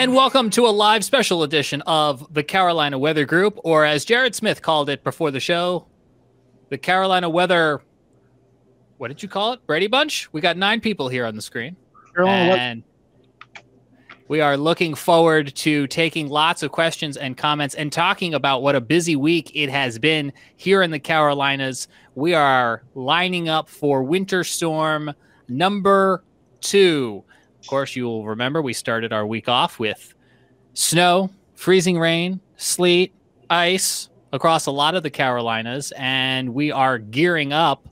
And welcome to a live special edition of the Carolina Weather Group, or as Jared Smith called it before the show, the Carolina Weather. What did you call it? Brady Bunch? We got nine people here on the screen. and we are looking forward to taking lots of questions and comments and talking about what a busy week it has been here in the Carolinas. We are lining up for winter storm number two. Of course, you will remember we started our week off with snow, freezing rain, sleet, ice across a lot of the Carolinas, and we are gearing up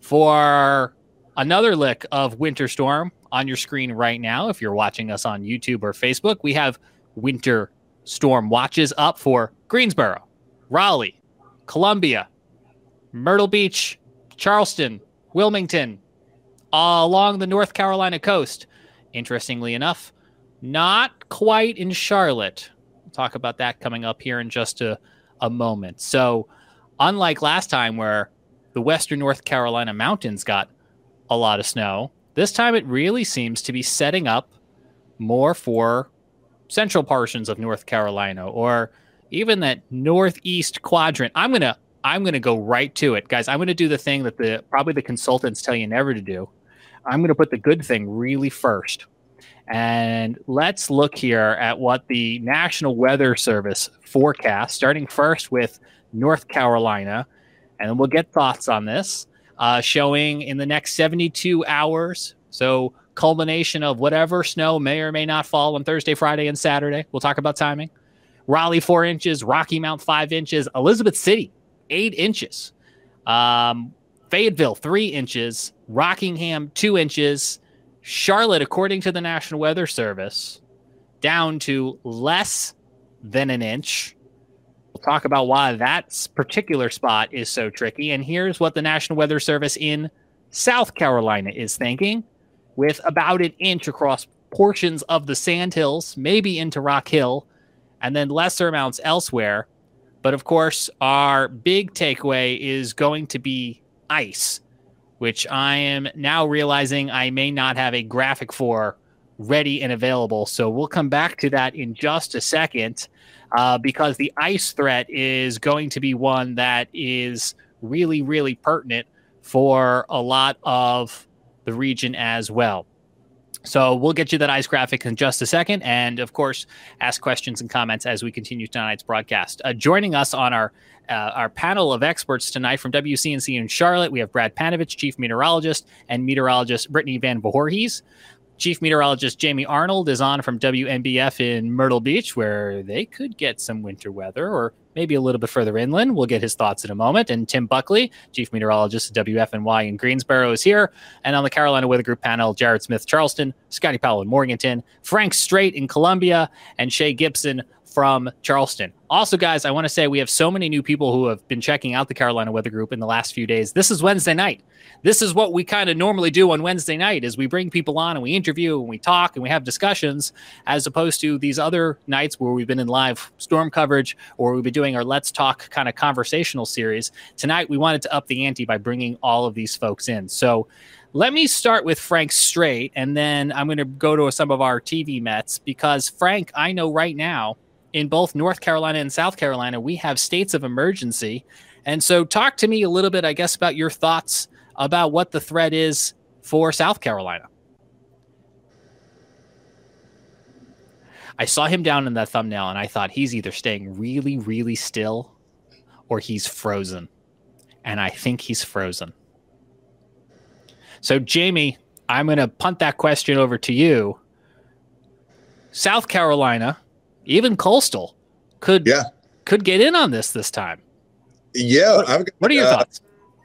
for another lick of winter storm on your screen right now. If you're watching us on YouTube or Facebook, we have winter storm watches up for Greensboro, Raleigh, Columbia, Myrtle Beach, Charleston, Wilmington, along the North Carolina coast. Interestingly enough, not quite in Charlotte. We'll talk about that coming up here in just a, a moment. So, unlike last time where the western North Carolina mountains got a lot of snow, this time it really seems to be setting up more for central portions of North Carolina or even that northeast quadrant. I'm going to I'm going to go right to it, guys. I'm going to do the thing that the probably the consultants tell you never to do. I'm going to put the good thing really first. And let's look here at what the National Weather Service forecast, starting first with North Carolina, and we'll get thoughts on this, uh, showing in the next 72 hours. So, culmination of whatever snow may or may not fall on Thursday, Friday, and Saturday. We'll talk about timing. Raleigh, four inches, Rocky Mount, five inches, Elizabeth City, eight inches. Um, Fayetteville, three inches. Rockingham, two inches. Charlotte, according to the National Weather Service, down to less than an inch. We'll talk about why that particular spot is so tricky. And here's what the National Weather Service in South Carolina is thinking with about an inch across portions of the Sandhills, maybe into Rock Hill, and then lesser amounts elsewhere. But of course, our big takeaway is going to be ice, which I am now realizing I may not have a graphic for ready and available. So we'll come back to that in just a second uh, because the ice threat is going to be one that is really, really pertinent for a lot of the region as well. So we'll get you that ice graphic in just a second. And of course, ask questions and comments as we continue tonight's broadcast. Uh, joining us on our uh, our panel of experts tonight from WCNC in Charlotte, we have Brad Panovich, Chief Meteorologist, and meteorologist Brittany Van Voorhees. Chief Meteorologist Jamie Arnold is on from WMBF in Myrtle Beach, where they could get some winter weather, or maybe a little bit further inland. We'll get his thoughts in a moment. And Tim Buckley, Chief Meteorologist at WFMY in Greensboro, is here. And on the Carolina Weather Group panel, Jared Smith, Charleston, Scotty Powell in Morganton, Frank Strait in Columbia, and Shay Gibson from Charleston. Also, guys, I want to say we have so many new people who have been checking out the Carolina Weather Group in the last few days. This is Wednesday night. This is what we kind of normally do on Wednesday night is we bring people on and we interview and we talk and we have discussions as opposed to these other nights where we've been in live storm coverage or we've been doing our let's talk kind of conversational series. Tonight we wanted to up the ante by bringing all of these folks in. So, let me start with Frank Strait, and then I'm going to go to some of our TV Mets because Frank, I know right now in both North Carolina and South Carolina, we have states of emergency. And so, talk to me a little bit, I guess, about your thoughts about what the threat is for South Carolina. I saw him down in that thumbnail and I thought he's either staying really, really still or he's frozen. And I think he's frozen. So, Jamie, I'm going to punt that question over to you. South Carolina even coastal could yeah could get in on this this time. Yeah, what, got, what are your uh, thoughts?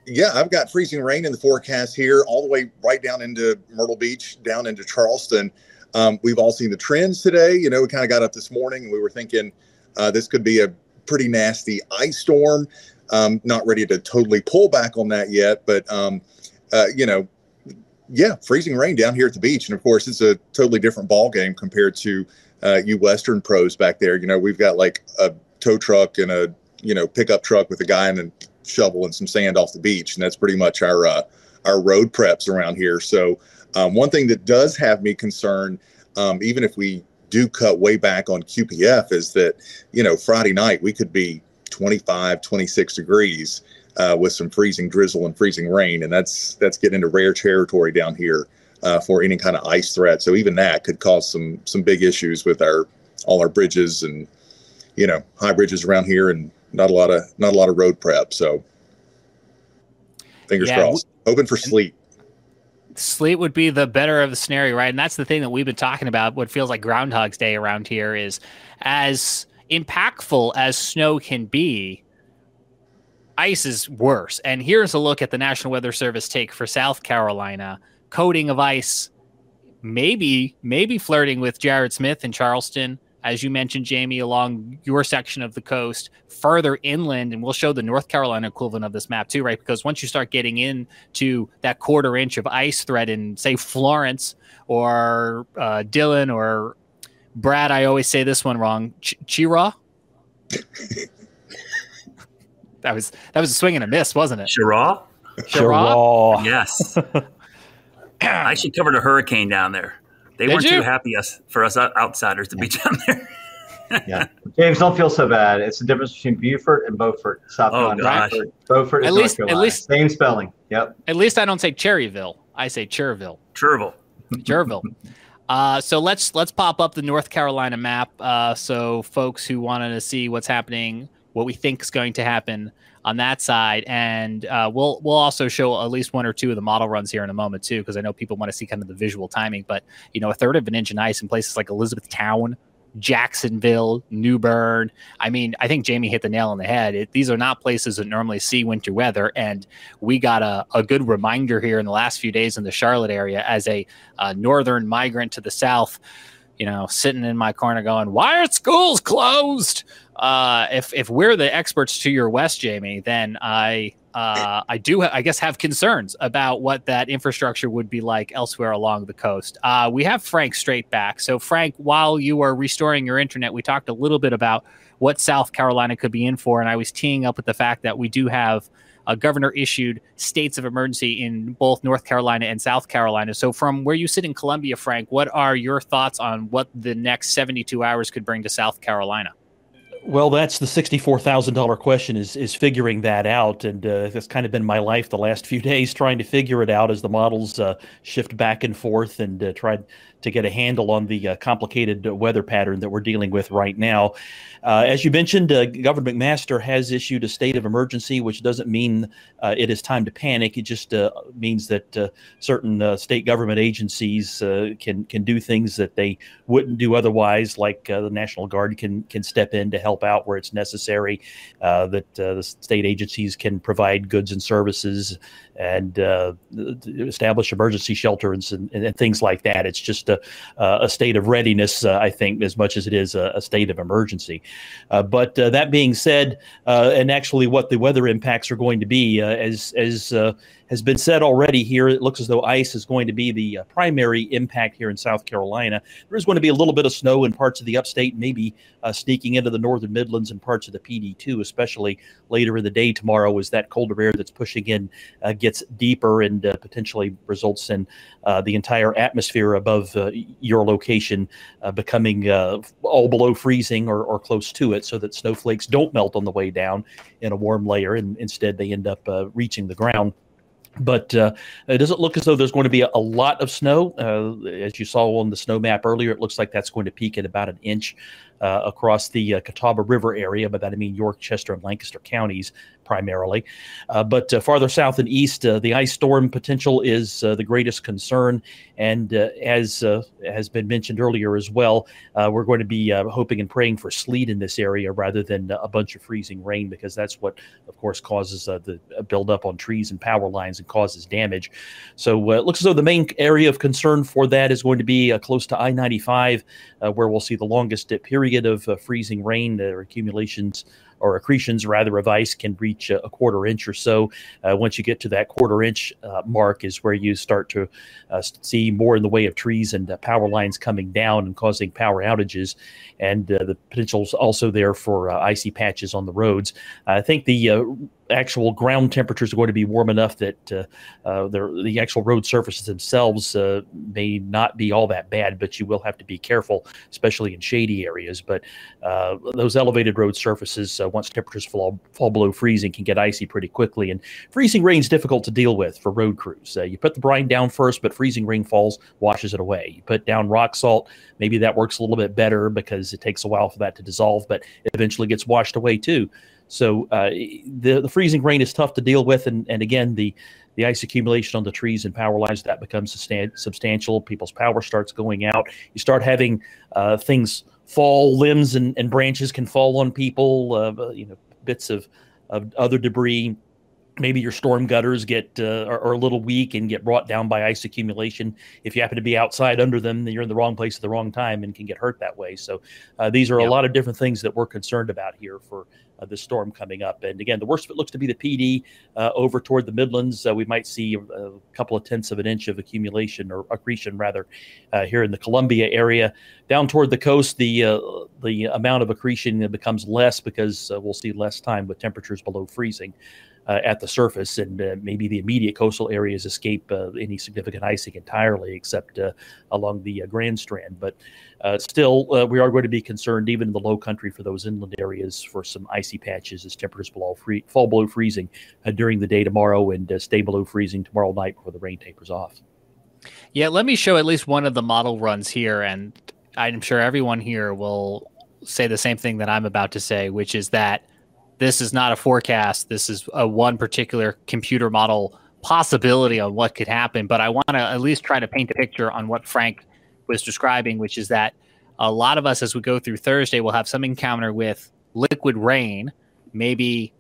Yeah, I've got freezing rain in the forecast here, all the way right down into Myrtle Beach, down into Charleston. Um, we've all seen the trends today. You know, we kind of got up this morning and we were thinking uh, this could be a pretty nasty ice storm. Um, not ready to totally pull back on that yet, but um, uh, you know, yeah, freezing rain down here at the beach, and of course, it's a totally different ball game compared to uh, you Western pros back there. You know, we've got like a tow truck and a you know pickup truck with a guy and a shovel and some sand off the beach, and that's pretty much our uh, our road preps around here. So um, one thing that does have me concerned, um, even if we do cut way back on QPF is that, you know, Friday night we could be 25, 26 degrees uh, with some freezing drizzle and freezing rain, and that's that's getting into rare territory down here uh, for any kind of ice threat. So even that could cause some some big issues with our all our bridges and you know high bridges around here, and not a lot of not a lot of road prep. So fingers yeah, crossed. open for sleet sleet would be the better of the scenario, right? And that's the thing that we've been talking about. What feels like Groundhog's Day around here is as impactful as snow can be, ice is worse. And here's a look at the National Weather Service take for South Carolina. Coating of ice, maybe, maybe flirting with Jared Smith in Charleston as you mentioned, Jamie, along your section of the coast, further inland, and we'll show the North Carolina equivalent of this map too, right? Because once you start getting into that quarter inch of ice threat in, say, Florence or uh, Dillon or Brad, I always say this one wrong. Ch- Chira. that was that was a swing and a miss, wasn't it? Cheraw. Cheraw. Yes. I should covered a hurricane down there. They Did weren't you? too happy us for us outsiders to be down there. yeah, James, don't feel so bad. It's the difference between Beaufort and Beaufort, South oh, Carolina. Gosh. Beaufort, at least, at least same spelling. Yep. At least I don't say Cherryville. I say Cherville. Cherville. Cherville. Uh, so let's let's pop up the North Carolina map. Uh, so folks who wanted to see what's happening, what we think is going to happen on that side, and uh, we'll we'll also show at least one or two of the model runs here in a moment too, because I know people want to see kind of the visual timing. But you know, a third of an inch of ice in places like Elizabethtown, Jacksonville, New Bern. I mean, I think Jamie hit the nail on the head. It, these are not places that normally see winter weather. And we got a, a good reminder here in the last few days in the Charlotte area as a, a northern migrant to the south, you know, sitting in my corner going, Why are schools closed? Uh, if if we're the experts to your west, Jamie, then I uh, I do I guess have concerns about what that infrastructure would be like elsewhere along the coast. Uh, we have Frank Strait back. So Frank, while you were restoring your internet, we talked a little bit about what South Carolina could be in for, and I was teeing up with the fact that we do have a governor issued states of emergency in both North Carolina and South Carolina. So, from where you sit in Columbia, Frank, what are your thoughts on what the next 72 hours could bring to South Carolina? Well, that's the sixty-four thousand dollar question. Is is figuring that out, and uh, that's kind of been my life the last few days, trying to figure it out as the models uh, shift back and forth, and uh, to get a handle on the uh, complicated weather pattern that we're dealing with right now. Uh, as you mentioned, uh, Governor McMaster has issued a state of emergency, which doesn't mean uh, it is time to panic. It just uh, means that uh, certain state government agencies can can do things that they wouldn't do otherwise, like the National Guard can can step in to help out where it's necessary. that the state agencies can provide goods and services and establish emergency shelters and, and, things like that. It's just a, a state of readiness, I think, as much as it is a, a state of emergency. Uh, but uh, that being said, uh, and actually what the weather impacts are going to be, as as has been said already here. It looks as though ice is going to be the uh, primary impact here in South Carolina. There is going to be a little bit of snow in parts of the upstate, maybe uh, sneaking into the northern Midlands and parts of the Pee Dee too, especially later in the day tomorrow as that colder air that's pushing in uh, gets deeper and uh, potentially results in uh, the entire atmosphere above uh, your location becoming all below freezing or, or close to it so that snowflakes don't melt on the way down in a warm layer and instead they end up reaching the ground but uh, it doesn't look as though there's going to be a, a lot of snow. Uh, as you saw on the snow map earlier, it looks like that's going to peak at about an inch uh, across the uh, Catawba River area. By that I mean York, Chester, and Lancaster counties primarily. Uh, but uh, farther south and east, uh, the ice storm potential is uh, the greatest concern. And as has been mentioned earlier as well, we're going to be hoping and praying for sleet in this area rather than a bunch of freezing rain, because that's what, of course, causes the buildup on trees and power lines and causes damage. So it looks as though the main area of concern for that is going to be close to I 95, where we'll see the longest dip period of freezing rain or accumulations or accretions rather of ice can reach a, quarter inch or so. Uh, once you get to that quarter inch uh, mark, is where you start to uh, see more in the way of trees and uh, power lines coming down and causing power outages. And uh, the potential is also there for uh, icy patches on the roads. I think the actual ground temperatures are going to be warm enough that uh, uh, the actual road surfaces themselves uh, may not be all that bad, but you will have to be careful, especially in shady areas. But uh, those elevated road surfaces, uh, once temperatures fall, fall below freezing, can get icy pretty quickly. And freezing rain is difficult to deal with for road crews. Uh, you put the brine down first, but freezing rain falls, washes it away. You put down rock salt, maybe that works a little bit better because it takes a while for that to dissolve, but it eventually gets washed away too. So uh, the the freezing rain is tough to deal with, and and again the the ice accumulation on the trees and power lines that becomes substantial. People's power starts going out. You start having uh, things fall, limbs and, and branches can fall on people. Uh, you know, bits of of other debris. Maybe your storm gutters get uh, are, are, a little weak and get brought down by ice accumulation. If you happen to be outside under them, then you're in the wrong place at the wrong time and can get hurt that way. So uh, these are a lot of different things that we're concerned about here for uh, the storm coming up. And again, the worst of it looks to be the Pee Dee uh, over toward the Midlands. Uh, we might see a, a, couple of tenths of an inch of accumulation or accretion rather uh, here in the Columbia area. Down toward the coast, the uh, the amount of accretion becomes less because uh, we'll see less time with temperatures below freezing. Uh, at the surface, and uh, maybe the immediate coastal areas escape uh, any significant icing entirely, except along the Grand Strand. But still, we are going to be concerned, even in the low country, for those inland areas, for some icy patches as temperatures below free, fall below freezing during the day tomorrow and stay below freezing tomorrow night before the rain tapers off. Yeah, let me show at least one of the model runs here, and I'm sure everyone here will say the same thing that I'm about to say, which is that this is not a forecast. This is a one particular computer model possibility on what could happen. But I want to at least try to paint a picture on what Frank was describing, which is that a lot of us, as we go through Thursday, will have some encounter with liquid rain, maybe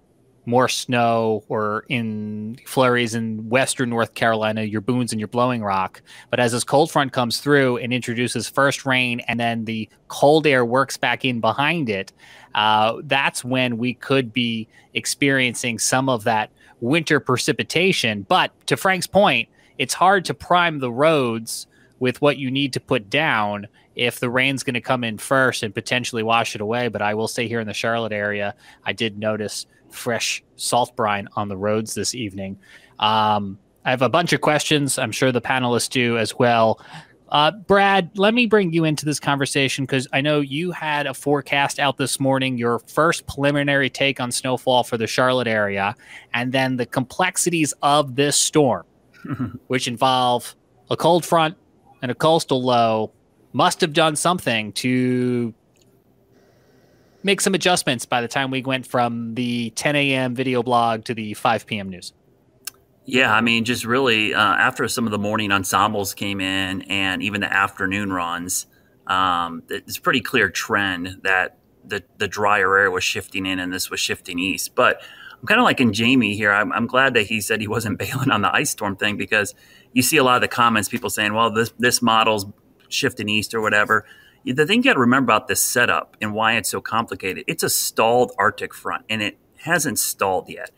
more snow or in flurries in western North Carolina, your Boones and your blowing rock. But as this cold front comes through and introduces first rain and then the cold air works back in behind it, uh, that's when we could be experiencing some of that winter precipitation. But to Frank's point, it's hard to prime the roads with what you need to put down if the rain's going to come in first and potentially wash it away. But I will say here in the Charlotte area, I did notice fresh salt brine on the roads this evening. Um, I have a bunch of questions. I'm sure the panelists do as well. Uh, Brad, let me bring you into this conversation because I know you had a forecast out this morning, your first preliminary take on snowfall for the Charlotte area, and then the complexities of this storm, which involve a cold front and a coastal low, must have done something to make some adjustments by the time we went from the 10 a.m. video blog to the 5 p.m. news. Yeah, I mean, just really uh, after some of the morning ensembles came in and even the afternoon runs, um, it's a pretty clear trend that the, the drier air was shifting in and this was shifting east. But I'm kind of like in Jamie here. I'm, I'm, glad that he said he wasn't bailing on the ice storm thing because you see a lot of the comments, people saying, well, this, this model's shifting east or whatever the thing you got to remember about this setup and why it's so complicated, it's a stalled Arctic front and it hasn't stalled yet.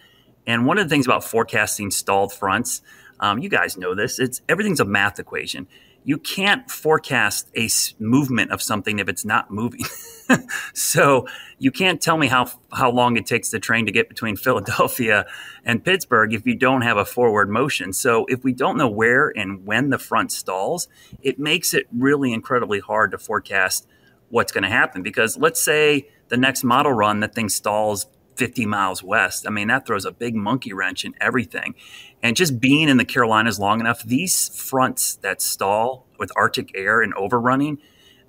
And one of the things about forecasting stalled fronts, um, you guys know this, it's everything's a math equation you can't forecast a movement of something if it's not moving. so you can't tell me how how long it takes the train to get between Philadelphia and Pittsburgh if you don't have a forward motion. So if we don't know where and when the front stalls, it makes it really incredibly hard to forecast what's going to happen because let's say the next model run that thing stalls 50 miles west. I mean, that throws a big monkey wrench in everything. And just being in the Carolinas long enough, these fronts that stall with Arctic air and overrunning,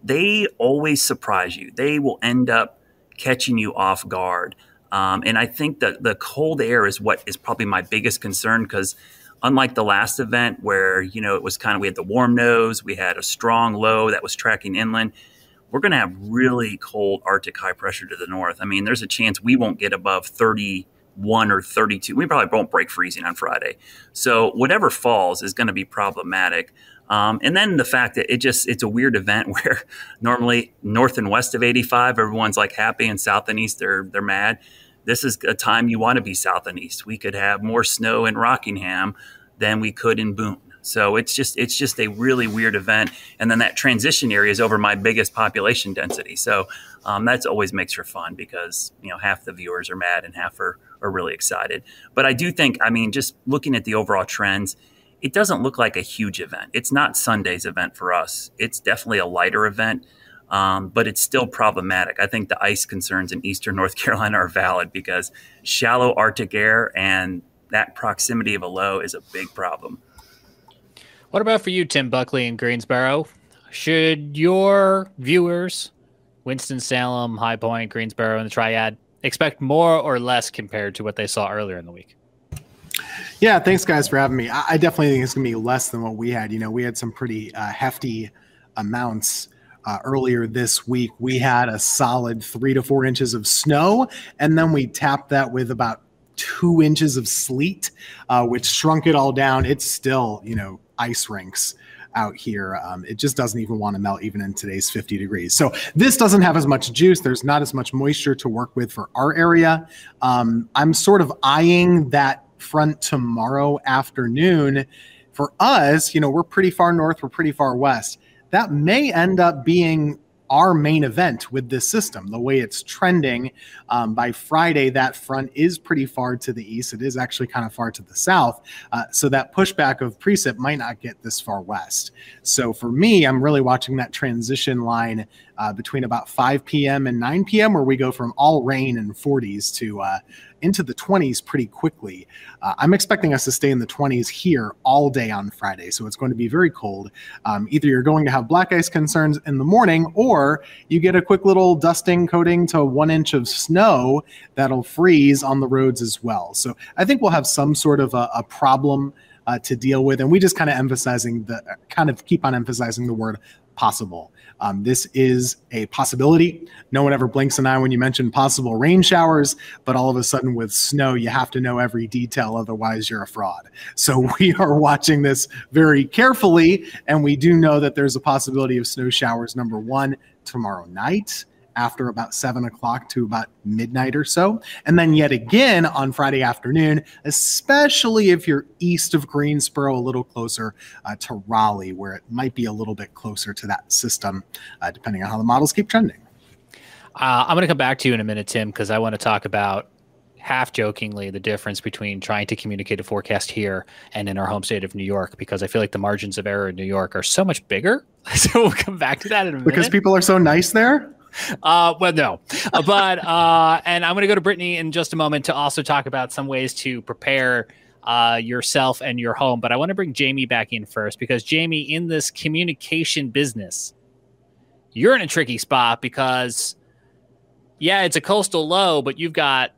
they always surprise you. They will end up catching you off guard. Um, and I think that the cold air is what is probably my biggest concern because unlike the last event where, you know, it was kind of, we had the warm nose, we had a strong low that was tracking inland we're going to have really cold Arctic high pressure to the north. I mean, there's a chance we won't get above 31 or 32. We probably won't break freezing on Friday. So whatever falls is going to be problematic. Um, and then the fact that it just it's a weird event where normally north and west of 85 everyone's like happy and south and east they're they're mad. This is a time you want to be south and east. We could have more snow in Rockingham than we could in Boone. So it's just it's just a really weird event. And then that transition area is over my biggest population density. So um, that's always makes for fun because you know half the viewers are mad and half are are really excited. But I do think, I mean, just looking at the overall trends, it doesn't look like a huge event. It's not Sunday's event for us. It's definitely a lighter event, um, but it's still problematic. I think the ice concerns in eastern North Carolina are valid because shallow Arctic air and that proximity of a low is a big problem. What about for you, Tim Buckley in Greensboro? Should your viewers, Winston-Salem, High Point, Greensboro, and the Triad, expect more or less compared to what they saw earlier in the week? Yeah, thanks guys for having me. I, definitely think it's gonna be less than what we had. You know, we had some pretty uh, hefty amounts uh, earlier this week. We had a solid three to four inches of snow, and then we tapped that with about two inches of sleet, uh, which shrunk it all down. It's still, you know, ice rinks out here. Um, it just doesn't even want to melt even in today's 50 degrees. So this doesn't have as much juice. There's not as much moisture to work with for our area. Um, I'm sort of eyeing that front tomorrow afternoon. For us, you know, we're pretty far north, we're pretty far west. That may end up being our main event with this system. The way it's trending um, by Friday, that front is pretty far to the east. It is actually kind of far to the south. Uh, so that pushback of precip might not get this far west. So for me, I'm really watching that transition line uh, between about 5 p.m. and 9 p.m., where we go from all rain and 40s to uh, into the 20s pretty quickly. Uh, I'm expecting us to stay in the 20s here all day on Friday. So it's going to be very cold. Um, either you're going to have black ice concerns in the morning, or you get a quick little dusting coating to one inch of snow that'll freeze on the roads as well. So I think we'll have some sort of a, a problem. Uh, to deal with, and we just kind of emphasizing the kind of keep on emphasizing the word possible. Um, this is a possibility. No one ever blinks an eye when you mention possible rain showers, but all of a sudden with snow, you have to know every detail, otherwise, you're a fraud. So we are watching this very carefully, and we do know that there's a possibility of snow showers, number one, tomorrow night after about seven o'clock to about midnight or so. And then yet again on Friday afternoon, especially if you're east of Greensboro, a little closer uh, to Raleigh, where it might be a little bit closer to that system, uh, depending on how the models keep trending. Uh, I'm going to come back to you in a minute, Tim, because I want to talk about half jokingly the difference between trying to communicate a forecast here and in our home state of New York because I feel like the margins of error in New York are so much bigger. So we'll come back to that in a minute. Because people are so nice there? Uh, well, no, uh, but uh, and I'm going to go to Brittany in just a moment to also talk about some ways to prepare uh, yourself and your home. But I want to bring Jamie back in first because Jamie, in this communication business, you're in a tricky spot because, yeah, it's a coastal low, but you've got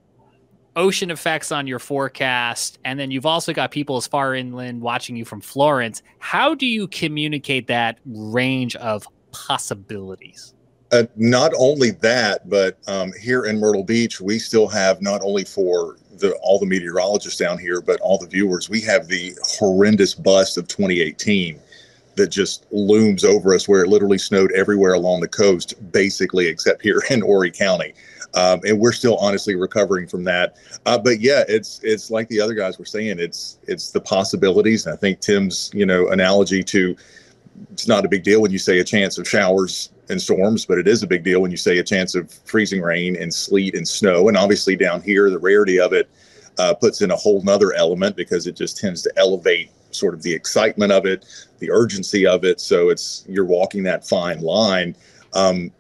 ocean effects on your forecast, and then you've also got people as far inland watching you from Florence. How do you communicate that range of possibilities? Uh, not only that, but um, here in Myrtle Beach, we still have not only for the all the meteorologists down here, but all the viewers, we have the horrendous bust of 2018 that just looms over us, where it literally snowed everywhere along the coast, basically except here in Horry County. Um, and we're still honestly recovering from that. Uh, but yeah, it's it's like the other guys were saying. It's it's the possibilities. And I think Tim's you know analogy to it's not a big deal when you say a chance of showers and storms, but it is a big deal when you say a chance of freezing rain and sleet and snow. And obviously down here, the rarity of it uh, puts in a whole nother element because it just tends to elevate sort of the excitement of it, the urgency of it. So it's you're walking that fine line. Um,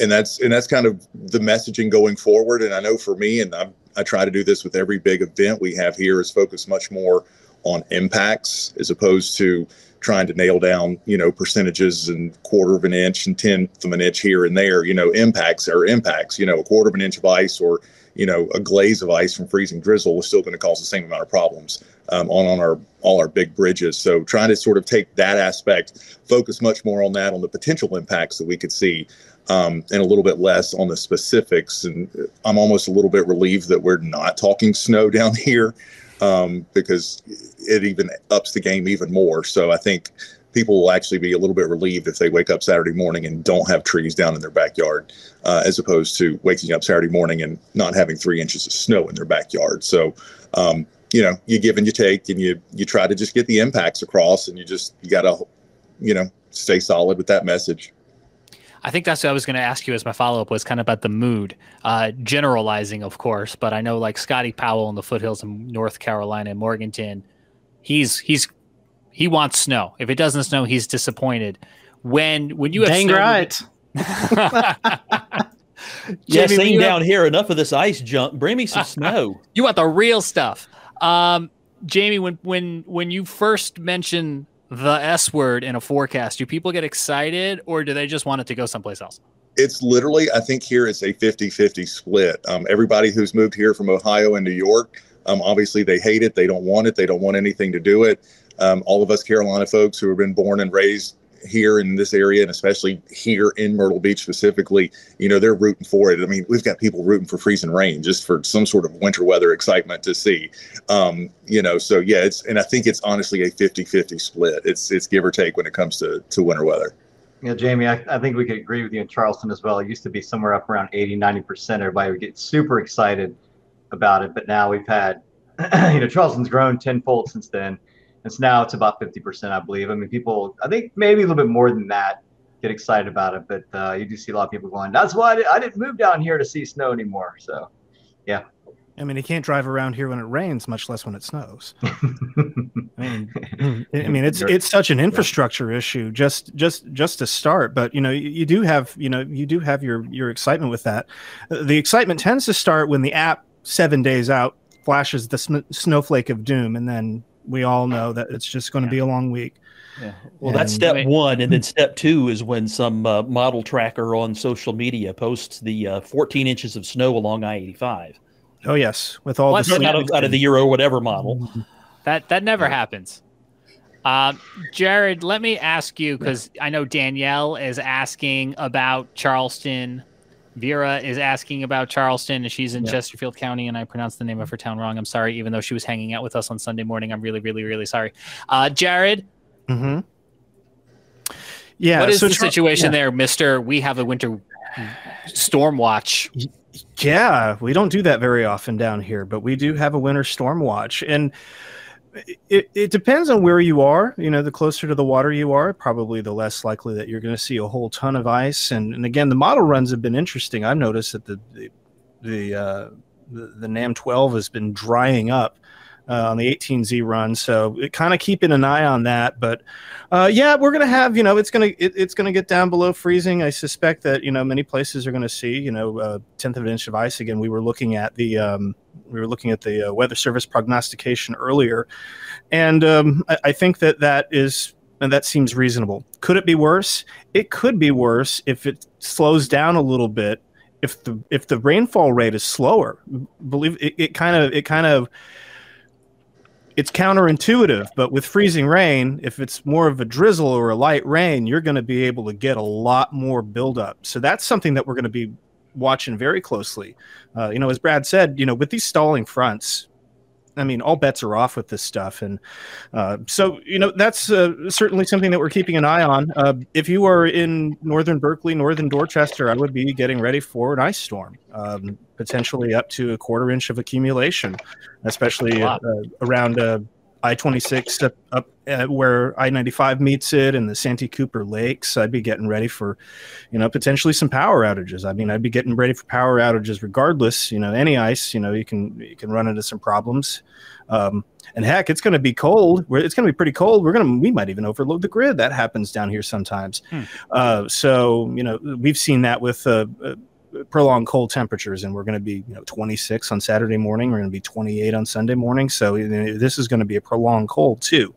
and that's and that's kind of the messaging going forward. And I know for me, and I, I try to do this with every big event we have here, is focus much more on impacts as opposed to trying to nail down, you know, percentages and quarter of an inch and tenth of an inch here and there. You know, impacts are impacts. You know, a quarter of an inch of ice or you know a glaze of ice from freezing drizzle is still going to cause the same amount of problems um, on on our all our big bridges. So trying to sort of take that aspect, focus much more on that on the potential impacts that we could see. Um, and a little bit less on the specifics. And I'm almost a little bit relieved that we're not talking snow down here um, because it even ups the game even more. So I think people will actually be a little bit relieved if they wake up Saturday morning and don't have trees down in their backyard, uh, as opposed to waking up Saturday morning and not having three inches of snow in their backyard. So, um, you know, you give and you take, and you you try to just get the impacts across, and you just you gotta, you know, stay solid with that message. I think that's what I was going to ask you as my follow up was kind of about the mood, uh, generalizing, of course. But I know like Scotty Powell in the foothills in North Carolina, in Morganton, he's he's he wants snow. If it doesn't snow, he's disappointed. When when you have Dang snow, right. yeah, same down have, here. Enough of this ice junk. Bring me some snow. You want the real stuff. Um, Jamie, when when when you first mention the S word in a forecast, do people get excited or do they just want it to go someplace else? It's literally, I think here it's a 50 50 split. Um, everybody who's moved here from Ohio and New York, um, obviously they hate it. They don't want it. They don't want anything to do it. Um, all of us Carolina folks who have been born and raised here in this area and especially here in Myrtle Beach specifically, you know, they're rooting for it. I mean, we've got people rooting for freezing rain just for some sort of winter weather excitement to see. Um, you know, so yeah, it's and I think it's honestly a 50-50 split. It's it's give or take when it comes to to winter weather. Yeah, Jamie, I, I think we could agree with you in Charleston as well. It used to be somewhere up around 80, 90%. Everybody would get super excited about it. But now we've had, you know, Charleston's grown tenfold since then it's now it's about 50%, I believe. I mean, people, I think maybe a little bit more than that get excited about it, but uh, you do see a lot of people going, that's why I, did, I didn't move down here to see snow anymore. So, yeah. I mean, you can't drive around here when it rains, much less when it snows. I mean, I mean, it's it's such an infrastructure issue just just just to start. But you know, you, you do have you know you do have your your excitement with that. The excitement tends to start when the app seven days out flashes the sm- snowflake of doom, and then we all know that it's just going to yeah. be a long week. Yeah. Well, and, that's step one, and then step two is when some uh, model tracker on social media posts the uh, 14 inches of snow along I-85. Oh yes, with all the out of, out of the Euro or whatever model. That that never happens. Um, Jared, let me ask you because I know Danielle is asking about Charleston Vera is asking about Charleston, and she's in yep. Chesterfield County, and I pronounced the name of her town wrong. I'm sorry, even though she was hanging out with us on Sunday morning. I'm really, really, really sorry. Uh, Jared. Hmm. Yeah. What is so the Char- situation yeah. there, Mister? We have a winter storm watch. Yeah, we don't do that very often down here, but we do have a winter storm watch, and it, it depends on where you are. You know, the closer to the water you are, probably the less likely that you're going to see a whole ton of ice. And, and again, the model runs have been interesting. I've noticed that the the the, uh, the, the NAM 12 has been drying up uh, on the 18Z run. So kind of keeping an eye on that. But uh, yeah, we're gonna have you know it's gonna it, it's gonna get down below freezing. I suspect that you know many places are gonna see you know a tenth of an inch of ice again. We were looking at the um, we were looking at the uh, weather service prognostication earlier, and um, I, I think that that is and that seems reasonable. Could it be worse? It could be worse if it slows down a little bit. If the if the rainfall rate is slower, believe it, it kind of it kind of it's counterintuitive, but with freezing rain, if it's more of a drizzle or a light rain, you're going to be able to get a lot more buildup. So that's something that we're going to be watching very closely. Uh, you know, as Brad said, you know, with these stalling fronts, I mean, all bets are off with this stuff, and uh, so you know that's uh, certainly something that we're keeping an eye on. Uh, if you are in northern Berkeley, northern Dorchester, I would be getting ready for an ice storm, um, potentially up to a quarter inch of accumulation, especially uh, around uh, I 26 up, up where I 95 meets it and the Santee Cooper Lakes. I'd be getting ready for, you know, potentially some power outages. I mean, I'd be getting ready for power outages regardless. You know, any ice, you know, you can you can run into some problems. Um, and heck, it's going to be cold. It's going to be pretty cold. We're going to, we might even overload the grid. That happens down here sometimes. Hmm. Uh, so, you know, we've seen that with uh, uh prolonged cold temperatures, and we're going to be you know 26 on Saturday morning. We're going to be 28 on Sunday morning. So this is going to be a prolonged cold too.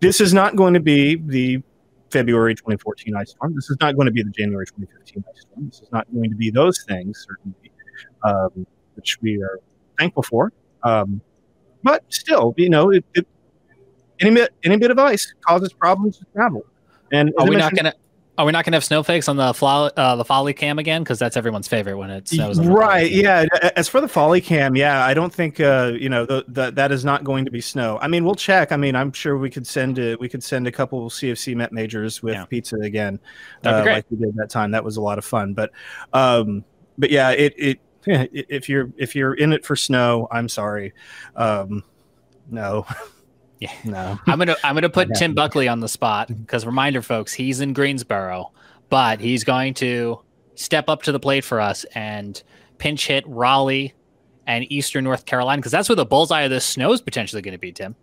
This is not going to be the February 2014 ice storm. This is not going to be the January 2015 ice storm. This is not going to be those things, certainly, um, which we are thankful for. Um, but still, you know, it, it, any bit any bit of ice causes problems with travel. And are we not going to are we not going to have snowflakes on the uh, the folly cam again? Because that's everyone's favorite when it snows. right? Yeah. As for the folly cam, yeah, I don't think uh, you know the, the, that is not going to be snow. I mean, we'll check. I mean, I'm sure we could send a, we could send a couple CofC Met majors with yeah. pizza again, uh, like we did that time. That was a lot of fun. But um, but yeah, it it if you're if you're in it for snow, I'm sorry. Um, no. Yeah, no. I'm gonna I'm gonna put Tim Buckley on the spot because reminder, folks, he's in Greensboro, but he's going to step up to the plate for us and pinch hit Raleigh and Eastern North Carolina because that's where the bullseye of this snow is potentially going to be, Tim.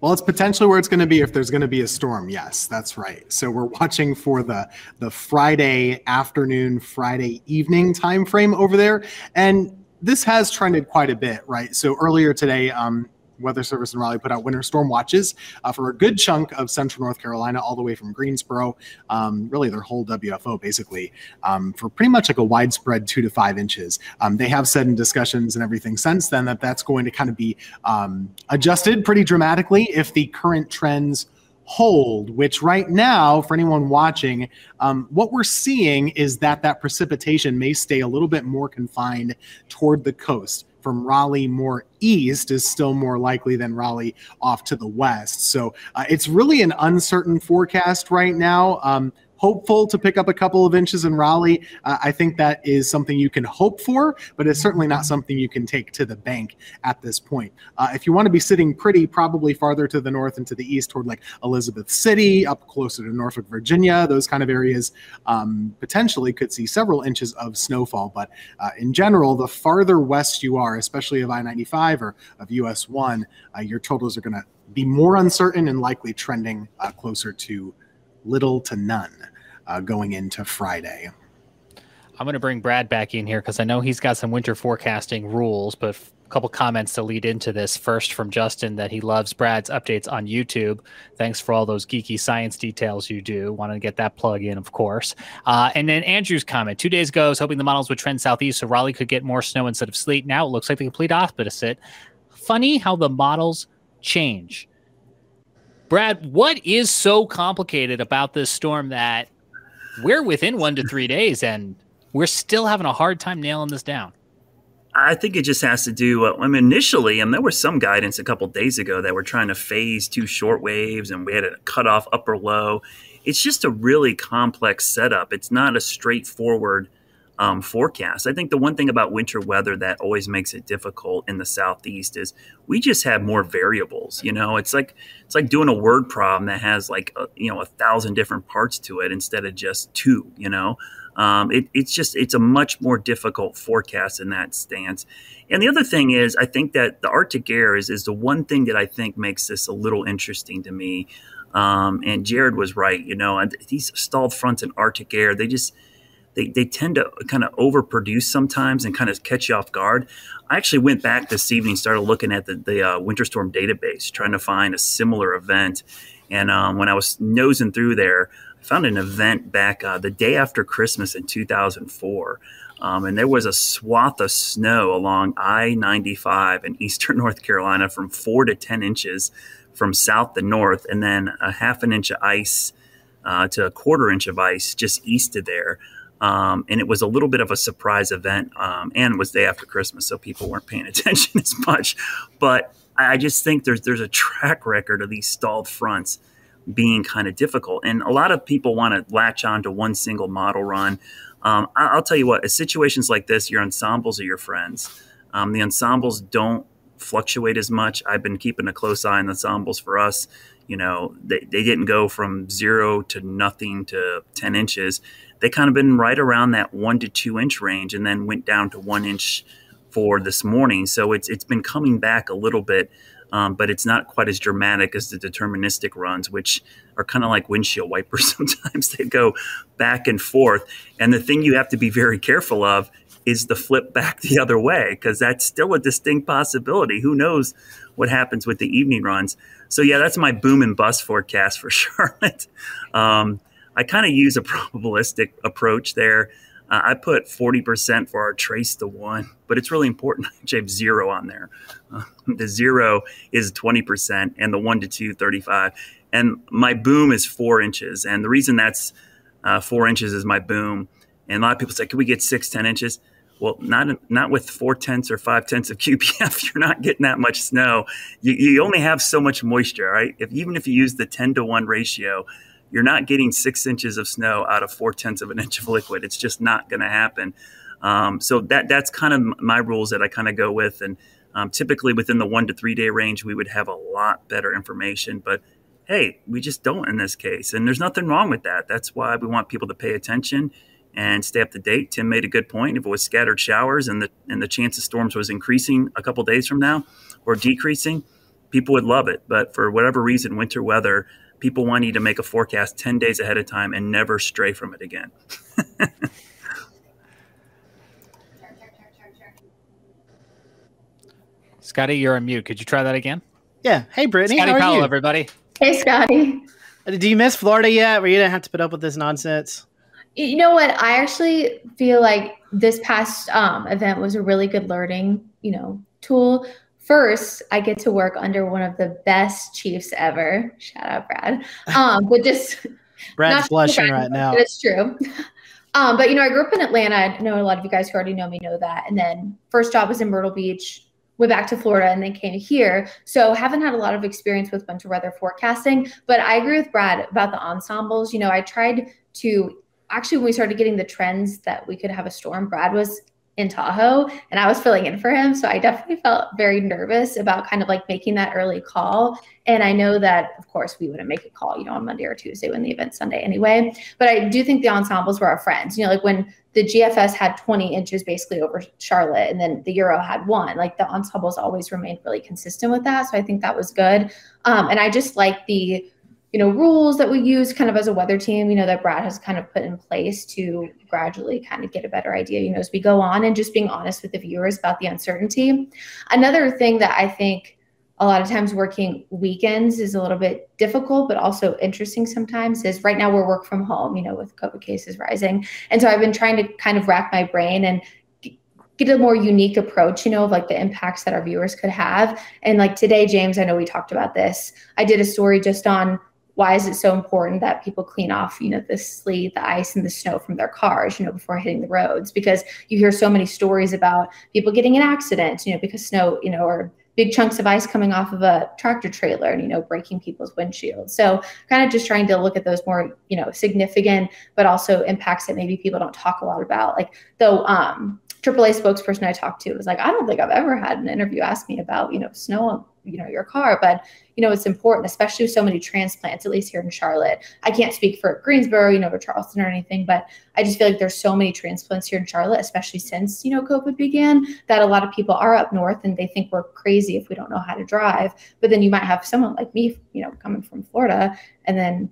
Well, it's potentially where it's going to be if there's going to be a storm. Yes, that's right. So we're watching for the the Friday afternoon, Friday evening time frame over there, and this has trended quite a bit, right? So earlier today, um, Weather Service in Raleigh put out winter storm watches uh, for a good chunk of central North Carolina, all the way from Greensboro, um, really their whole WFO basically, um, for pretty much like a widespread two to five inches. Um, they have said in discussions and everything since then that that's going to kind of be um, adjusted pretty dramatically if the current trends hold, which right now, for anyone watching, um, what we're seeing is that that precipitation may stay a little bit more confined toward the coast. From Raleigh more east is still more likely than Raleigh off to the west. So uh, it's really an uncertain forecast right now. Um, hopeful to pick up a couple of inches in Raleigh. Uh, I think that is something you can hope for, but it's certainly not something you can take to the bank at this point. Uh, if you want to be sitting pretty, probably farther to the north and to the east toward like Elizabeth City, up closer to Norfolk, Virginia, those kind of areas um, potentially could see several inches of snowfall. But uh, in general, the farther west you are, especially of I 95 or of US 1, uh, your totals are going to be more uncertain and likely trending uh, closer to little to none uh, going into Friday. I'm going to bring Brad back in here because I know he's got some winter forecasting rules, but a couple comments to lead into this. First, from Justin, that he loves Brad's updates on YouTube. Thanks for all those geeky science details you do. Want to get that plug in, of course. Uh, and then Andrew's comment two days ago, I was hoping the models would trend southeast so Raleigh could get more snow instead of sleet. Now it looks like the complete opposite. Funny how the models change. Brad, what is so complicated about this storm that we're within one to three days and we're still having a hard time nailing this down? I think it just has to do. Uh, I mean, initially, I mean, there was some guidance a couple days ago that we're trying to phase two short waves, and we had to cut off upper low. It's just a really complex setup. It's not a straightforward um, forecast. I think the one thing about winter weather that always makes it difficult in the southeast is we just have more variables. You know, it's like it's like doing a word problem that has like a, you know a thousand different parts to it instead of just two. You know, um, it, it's just it's a much more difficult forecast in that stance. And the other thing is, I think that the Arctic air is is the one thing that I think makes this a little interesting to me. Um, and Jared was right. You know, and these stalled fronts in Arctic air, they just they, they tend to kind of overproduce sometimes and kind of catch you off guard. I actually went back this evening, started looking at the, the uh, winter storm database, trying to find a similar event. And um, when I was nosing through there, I found an event back uh, the day after Christmas in 2004. Um, and there was a swath of snow along I 95 in eastern North Carolina from four to 10 inches from south to north, and then a half an inch of ice uh, to a quarter inch of ice just east of there. Um, and it was a little bit of a surprise event um, and was day after Christmas, so people weren't paying attention as much. But I just think there's there's a track record of these stalled fronts being kind of difficult, and a lot of people want to latch on to one single model run. Um, I, will tell you what, situations like this, your ensembles are your friends. Um, the ensembles don't fluctuate as much. I've been keeping a close eye on the ensembles for us. You know, they, they didn't go from zero to nothing to 10 inches they kind of been right around that one to two inch range and then went down to one inch for this morning. So it's it's been coming back a little bit, um, but it's not quite as dramatic as the deterministic runs, which are kind of like windshield wipers. Sometimes they go back and forth. And the thing you have to be very careful of is the flip back the other way because that's still a distinct possibility. Who knows what happens with the evening runs? So yeah, that's my boom and bust forecast for Charlotte. Um, I kind of use a probabilistic approach there. Uh, I put 40% for our trace to one, but it's really important. I have zero on there. Uh, the zero is 20%, and the one to two, 35. And my boom is four inches. And the reason that's uh, four inches is my boom. And a lot of people say, can we get six, 10 inches? Well, not not with four tenths or five tenths of QPF. You're not getting that much snow. You, you only have so much moisture, right? If even if you use the 10 to 1 ratio, you're not getting six inches of snow out of four tenths of an inch of liquid. It's just not going to happen. Um, so that that's kind of my rules that I kind of go with. And um, typically within the one to three day range, we would have a lot better information. But hey, we just don't in this case. And there's nothing wrong with that. That's why we want people to pay attention and stay up to date. Tim made a good point. If it was scattered showers and the and the chance of storms was increasing a couple days from now or decreasing, people would love it. But for whatever reason, winter weather, people want you to make a forecast 10 days ahead of time and never stray from it again. Scotty, you're on mute. Could you try that again? Yeah. Hey, Brittany. Scotty how are Powell, you? everybody. Hey, Scotty. Do you miss Florida yet, where you didn't have to put up with this nonsense? You know what? I actually feel like this past um, event was a really good learning, you know, tool. First, I get to work under one of the best chiefs ever. Shout out, Brad. Um, with just Brad's blushing right now. It's true. Um, but you know, I grew up in Atlanta. I know a lot of you guys who already know me know that. And then first job was in Myrtle Beach. Went back to Florida and then came here. So haven't had a lot of experience with winter weather forecasting. But I agree with Brad about the ensembles. You know, I tried to actually when we started getting the trends that we could have a storm. Brad was in Tahoe and I was filling in for him. So I definitely felt very nervous about kind of like making that early call. And I know that, of course, we wouldn't make a call, you know, on Monday or Tuesday when the event's Sunday anyway. But I do think the ensembles were our friends. You know, like when the GFS had 20 inches basically over Charlotte and then the Euro had one, like the ensembles always remained really consistent with that. So I think that was good. Um, and I just like the, you know, rules that we use kind of as a weather team, you know, that Brad has kind of put in place to gradually kind of get a better idea, you know, as we go on and just being honest with the viewers about the uncertainty. Another thing that I think a lot of times working weekends is a little bit difficult, but also interesting sometimes is right now we're work from home, you know, with COVID cases rising. And so I've been trying to kind of rack my brain and get a more unique approach, you know, of like the impacts that our viewers could have. And like today, James, I know we talked about this. I did a story just on why is it so important that people clean off you know the sleet the ice and the snow from their cars you know before hitting the roads? Because you hear so many stories about people getting in accidents you know because snow you know or big chunks of ice coming off of a tractor trailer and you know breaking people's windshields. So kind of just trying to look at those more you know significant but also impacts that maybe people don't talk a lot about. Like though um AAA spokesperson I talked to was like, I don't think I've ever had an interview ask me about, you know, snow on, you know, your car, but you know, it's important, especially with so many transplants, at least here in Charlotte. I can't speak for Greensboro, you know, or Charleston or anything, but I just feel like there's so many transplants here in Charlotte, especially since, you know, COVID began, that a lot of people are up north and they think we're crazy if we don't know how to drive. But then you might have someone like me, you know, coming from Florida, and then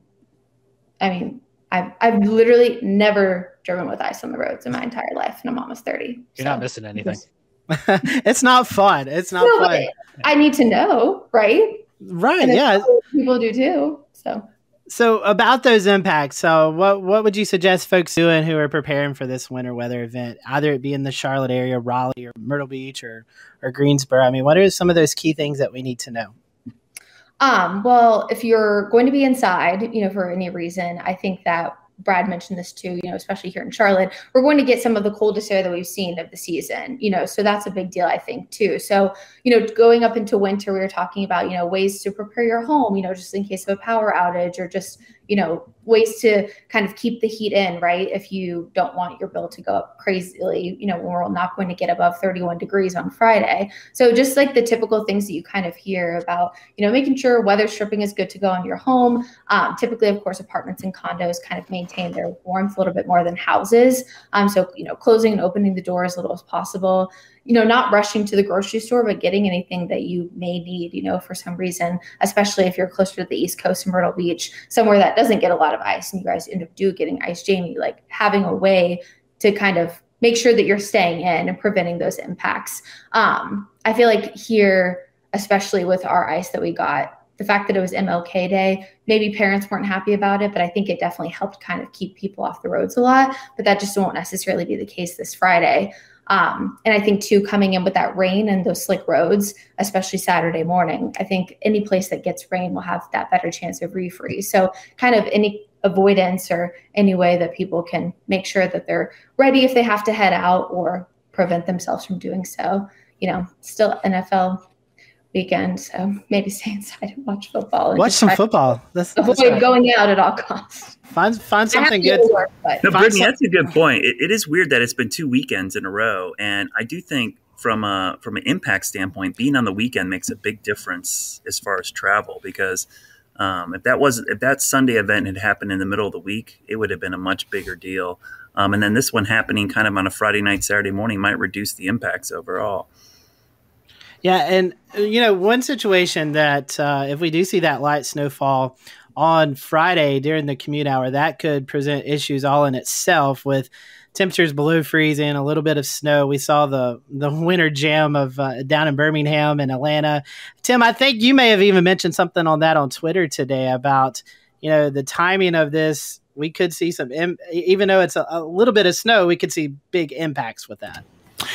I mean, I've I've literally never driven with ice on the roads in my entire life, and I'm almost 30. You're So- not missing anything. it's not fun. It's not No, fun. but I need to know, right? Right. And Yeah. people do too. So So about those impacts, so what what would you suggest folks doing who are preparing for this winter weather event, either it be in the Charlotte area, Raleigh, or Myrtle Beach, or or Greensboro? I mean, what are some of those key things that we need to know? Um, well, if you're going to be inside, you know, for any reason, I think that Brad mentioned this too, you know, especially here in Charlotte, we're going to get some of the coldest air that we've seen of the season, you know, so that's a big deal, I think, too. So, you know, going up into winter, we were talking about, you know, ways to prepare your home, you know, just in case of a power outage or just, you know, ways to kind of keep the heat in, right? If you don't want your bill to go up crazily, you know, we're not going to get above 31 degrees on Friday. So just like the typical things that you kind of hear about, you know, making sure weather stripping is good to go on your home. Um, typically, of course, apartments and condos kind of maintain their warmth a little bit more than houses. Um, so, you know, closing and opening the door as little as possible. You know, not rushing to the grocery store, but getting anything that you may need, you know, for some reason, especially if you're closer to the East Coast and Myrtle Beach, somewhere that doesn't get a lot of ice and you guys end up do getting ice, Jamie, like having a way to kind of make sure that you're staying in and preventing those impacts. Um, I feel like here, especially with our ice that we got, the fact that it was MLK Day, maybe parents weren't happy about it, but I think it definitely helped kind of keep people off the roads a lot. But that just won't necessarily be the case this Friday. Um, and I think too, coming in with that rain and those slick roads, especially Saturday morning, I think any place that gets rain will have that better chance of refreeze. So, kind of any avoidance or any way that people can make sure that they're ready if they have to head out or prevent themselves from doing so. You know, still NFL weekend, so maybe stay inside and watch football. And Watch some football. That's, that's Avoid right. going out at all costs. Find find something good. work, No, Brittany, some- that's a good point. It, it is weird that it's been two weekends in a row, and I do think from a from an impact standpoint, being on the weekend makes a big difference as far as travel because Um, if that was if that Sunday event had happened in the middle of the week, it would have been a much bigger deal. Um, and then this one happening kind of on a Friday night, Saturday morning might reduce the impacts overall. Yeah, and you know, one situation that uh, if we do see that light snowfall on Friday during the commute hour, that could present issues all in itself with temperatures below freezing, a little bit of snow. We saw the the winter jam of uh, down in Birmingham and Atlanta. Tim, I think you may have even mentioned something on that on Twitter today about you know the timing of this. We could see some, even though it's a, a little bit of snow, we could see big impacts with that.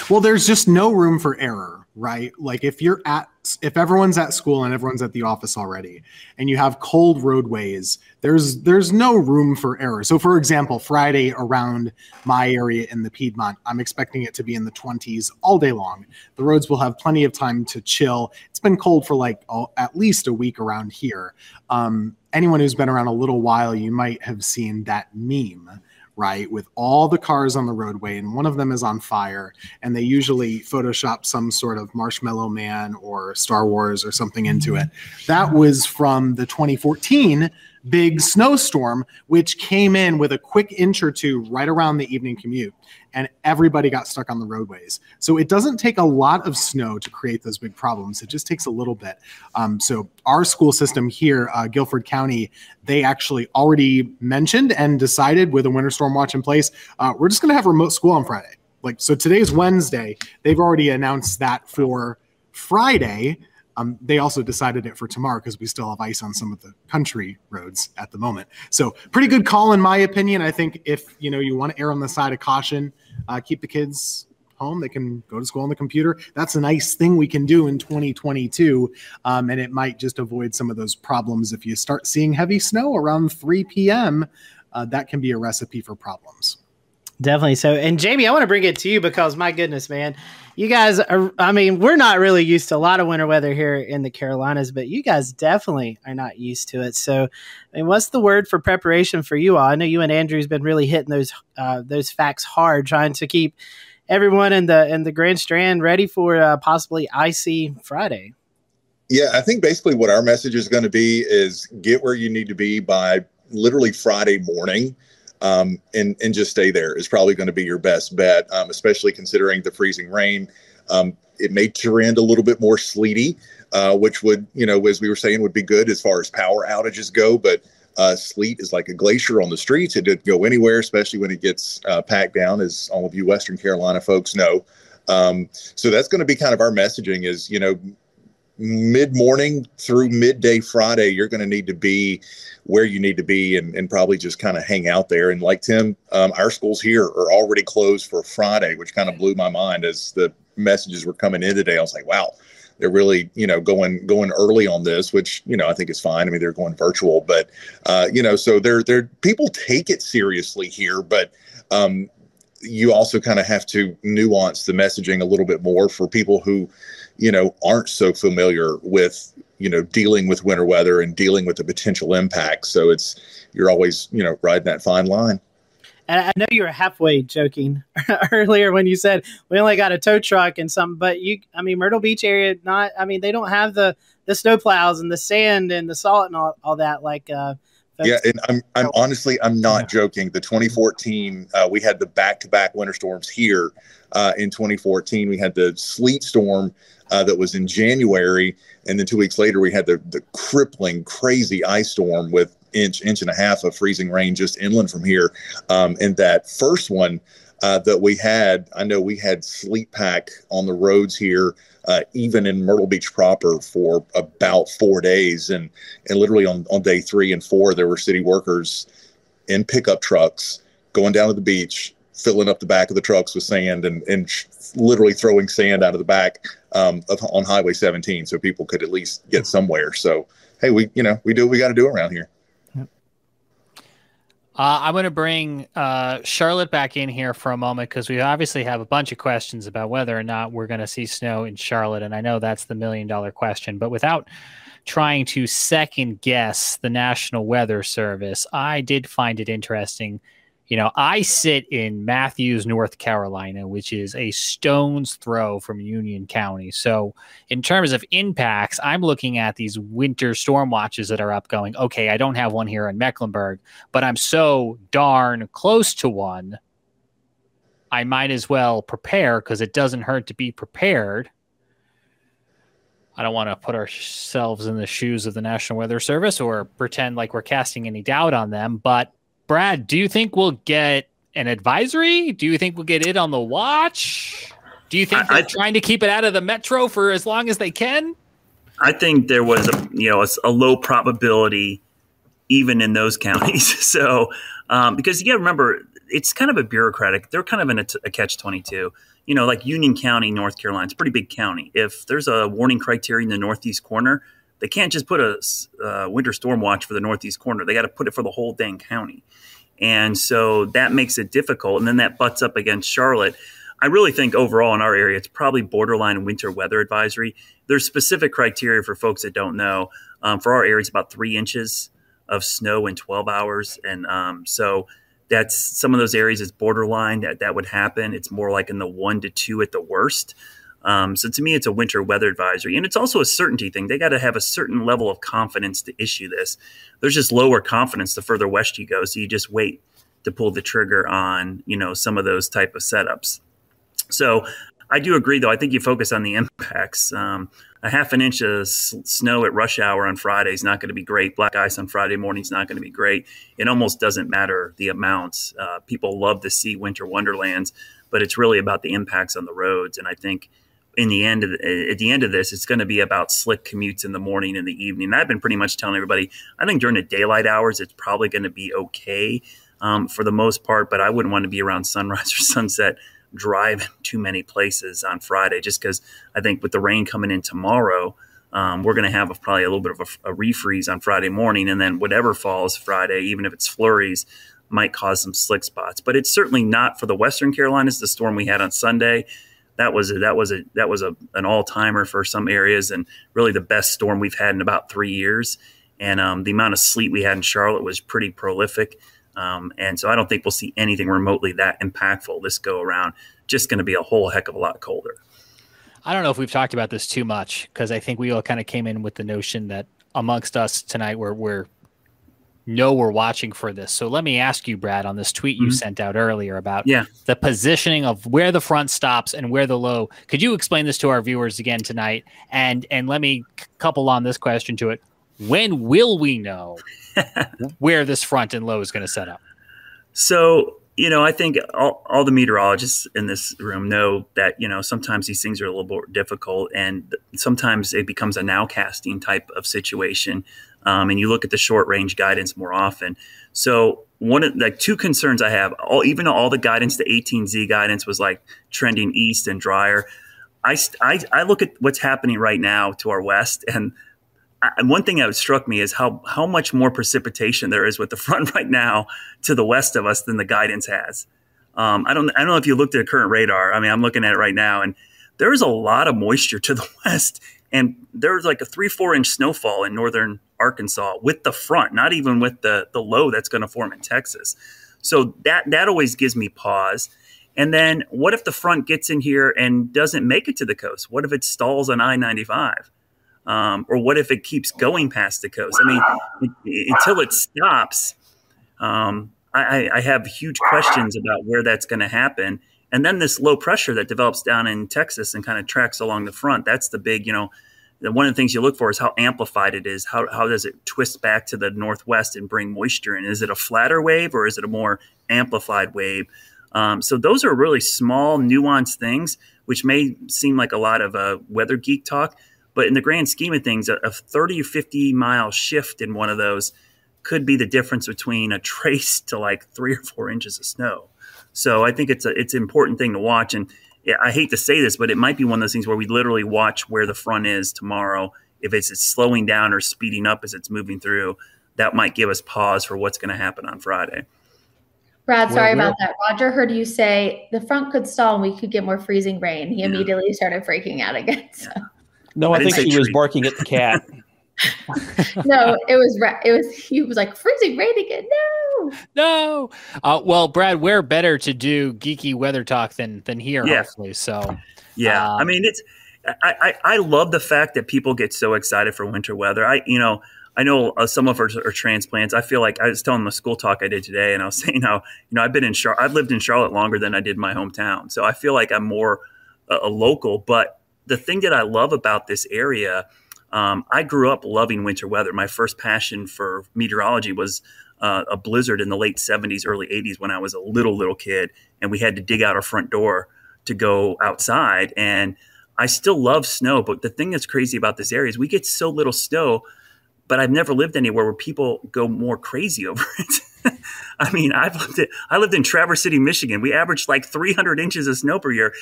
Well, there's just no room for error, right? Like if you're at if everyone's at school and everyone's at the office already and you have cold roadways, there's there's no room for error. So for example, Friday around my area in the Piedmont, I'm expecting it to be in the 20s all day long. The roads will have plenty of time to chill. It's been cold for like oh, at least a week around here. Um, anyone who's been around a little while, you might have seen that meme right, with all the cars on the roadway, and one of them is on fire, and they usually Photoshop some sort of Marshmallow Man or Star Wars or something into mm-hmm. it. That was from the 2014 big snowstorm, which came in with a quick inch or two right around the evening commute and everybody got stuck on the roadways. So it doesn't take a lot of snow to create those big problems. It just takes a little bit. Um, so our school system here, uh, Guilford County, they actually already mentioned and decided with a winter storm watch in place, uh, we're just going to have remote school on Friday. Like so, today's Wednesday. They've already announced that for Friday. Um, they also decided it for tomorrow because we still have ice on some of the country roads at the moment. So pretty good call in my opinion. I think if you know you want to err on the side of caution, uh, keep the kids home. They can go to school on the computer. That's a nice thing we can do in 2022, um, and it might just avoid some of those problems. If you start seeing heavy snow around 3 p.m., uh, that can be a recipe for problems. Definitely. So, and Jamie, I want to bring it to you because my goodness, man, you guys are, I mean, we're not really used to a lot of winter weather here in the Carolinas, but you guys definitely are not used to it. So, I mean, what's the word for preparation for you all? I know you and Andrew's been really hitting those, uh, those facts hard, trying to keep everyone in the, in the Grand Strand ready for uh, possibly icy Friday. Yeah, I think basically what our message is going to be is get where you need to be by literally Friday morning um, and and just stay there is probably going to be your best bet, um, especially considering the freezing rain. Um, it may trend a little bit more sleety, uh, which would you know as we were saying would be good as far as power outages go, but. Uh, sleet is like a glacier on the streets. It didn't go anywhere, especially when it gets uh, packed down, as all of you Western Carolina folks know. Um, so that's going to be kind of our messaging is, you know, mid morning through midday Friday, you're going to need to be where you need to be and, and probably just kind of hang out there. And like Tim, um, our schools here are already closed for Friday, which kind of blew my mind as the messages were coming in today. I was like, wow, they're really, you know, going going early on this, which you know I think is fine. I mean, they're going virtual, but uh, you know, so they're they're people take it seriously here, but um, you also kind of have to nuance the messaging a little bit more for people who you know aren't so familiar with you know dealing with winter weather and dealing with the potential impacts so it's you're always you know riding that fine line. And I know you were halfway joking earlier when you said we only got a tow truck and some, but you, I mean, Myrtle Beach area, not, I mean, they don't have the the snow plows and the sand and the salt and all, all that like uh, yeah, and I'm I'm honestly I'm not joking. The 2014 uh, we had the back-to-back winter storms here. Uh, in 2014, we had the sleet storm uh, that was in January, and then two weeks later we had the the crippling, crazy ice storm with inch inch and a half of freezing rain just inland from here. Um, and that first one uh, that we had, I know we had sleet pack on the roads here uh, even in Myrtle Beach proper for about four days. And, and literally on, on day three and four, there were city workers in pickup trucks going down to the beach, filling up the back of the trucks with sand and, and sh- literally throwing sand out of the back um, of, on Highway 17 so people could at least get somewhere. So, hey, we, you know, we do what we got to do around here. Uh, I'm going to bring uh, Charlotte back in here for a moment because we obviously have a bunch of questions about whether or not we're going to see snow in Charlotte. And I know that's the million dollar question. But without trying to second guess the National Weather Service, I did find it interesting. You know, I sit in Matthews, North Carolina, which is a stone's throw from Union County. So, in terms of impacts, I'm looking at these winter storm watches that are up going, okay, I don't have one here in Mecklenburg, but I'm so darn close to one. I might as well prepare because it doesn't hurt to be prepared. I don't want to put ourselves in the shoes of the National Weather Service or pretend like we're casting any doubt on them, but Brad, do you think we'll get an advisory? Do you think we'll get it on the watch? Do you think they're I, trying to keep it out of the metro for as long as they can? I think there was a you know a, a low probability even in those counties. so um, because you got to remember it's kind of a bureaucratic. They're kind of in a, t- a catch twenty two. You know, like Union County, North Carolina, it's a pretty big county. If there's a warning criteria in the northeast corner, they can't just put a uh, winter storm watch for the northeast corner. They got to put it for the whole dang county. And so that makes it difficult. And then that butts up against Charlotte. I really think overall in our area, it's probably borderline winter weather advisory. There's specific criteria for folks that don't know. Um, for our area, it's about three inches of snow in 12 hours. And um, so that's some of those areas is borderline that that would happen. It's more like in the one to two at the worst. Um, so to me, it's a winter weather advisory, and it's also a certainty thing. They got to have a certain level of confidence to issue this. There's just lower confidence the further west you go, so you just wait to pull the trigger on you know some of those type of setups. So I do agree, though. I think you focus on the impacts. Um, a half an inch of snow at rush hour on Friday is not going to be great. Black ice on Friday morning is not going to be great. It almost doesn't matter the amounts. Uh, people love to see winter wonderlands, but it's really about the impacts on the roads. And I think in the end of the, at the end of this, it's going to be about slick commutes in the morning and the evening. I've been pretty much telling everybody, I think during the daylight hours, it's probably going to be okay um, for the most part, but I wouldn't want to be around sunrise or sunset driving too many places on Friday, just because I think with the rain coming in tomorrow, um, we're going to have a, probably a little bit of a, a refreeze on Friday morning, and then whatever falls Friday, even if it's flurries, might cause some slick spots. But it's certainly not for the Western Carolinas. The storm we had on Sunday that was a, that was a that was a, an all timer for some areas, and really the best storm we've had in about three years. And um, the amount of sleet we had in Charlotte was pretty prolific. Um, and so I don't think we'll see anything remotely that impactful this go around. Just going to be a whole heck of a lot colder. I don't know if we've talked about this too much because I think we all kind of came in with the notion that amongst us tonight we're we're know we're watching for this. So let me ask you, Brad, on this tweet you mm-hmm. sent out earlier about yeah. the positioning of where the front stops and where the low. Could you explain this to our viewers again tonight? And and let me couple on this question to it. When will we know where this front and low is going to set up? So you know, I think all, all the meteorologists in this room know that, you know, sometimes these things are a little more difficult and sometimes it becomes a nowcasting type of situation um, and you look at the short range guidance more often. So one of like two concerns I have, all even all the guidance, the 18Z guidance was like trending east and drier. I, I, I look at what's happening right now to our west, and I, one thing that struck me is how how much more precipitation there is with the front right now to the west of us than the guidance has. Um, I don't I don't know if you looked at a current radar. I mean, I'm looking at it right now, and there is a lot of moisture to the west, and there's like a three four inch snowfall in northern Arkansas with the front, not even with the the low that's going to form in Texas. So that that always gives me pause. And then what if the front gets in here and doesn't make it to the coast? What if it stalls on I ninety five? Um, or what if it keeps going past the coast? I mean, until it stops, um, I, I, have huge questions about where that's going to happen. And then this low pressure that develops down in Texas and kind of tracks along the front. That's the big, you know, one of the things you look for is how amplified it is. How, how does it twist back to the northwest and bring moisture in? Is it a flatter wave or is it a more amplified wave? Um, so those are really small, nuanced things, which may seem like a lot of uh, weather geek talk, but in the grand scheme of things, a, a 30 or 50 mile shift in one of those could be the difference between a trace to like three or four inches of snow. So I think it's a it's an important thing to watch. And I hate to say this, but it might be one of those things where we literally watch where the front is tomorrow. If it's slowing down or speeding up as it's moving through, that might give us pause for what's going to happen on Friday. Brad, sorry about that. Roger heard you say the front could stall and we could get more freezing rain. He yeah. immediately started freaking out again. So. No, I, I think he was barking at the cat. no, it was it was he was like freezing rain again. no. No. Uh, well, Brad, we're better to do geeky weather talk than than here, Yeah. hopefully. So Yeah, I Um, mean it's. I, I I love the fact that people get so excited for winter weather. I you know I know uh, some of us are transplants. I feel like I was telling the school talk I did today, and I was saying how you know I've been in Char- I've lived in Charlotte longer than I did my hometown, so I feel like I'm more a, a local. But the thing that I love about this area, um, I grew up loving winter weather. My first passion for meteorology was uh, a blizzard in the late 70s, early 80s when I was a little little kid, and we had to dig out our front door to go outside and I still love snow, but the thing that's crazy about this area is we get so little snow, but I've never lived anywhere where people go more crazy over it. I mean, I've lived it, I lived in Traverse City, Michigan. We averaged like 300 inches of snow per year,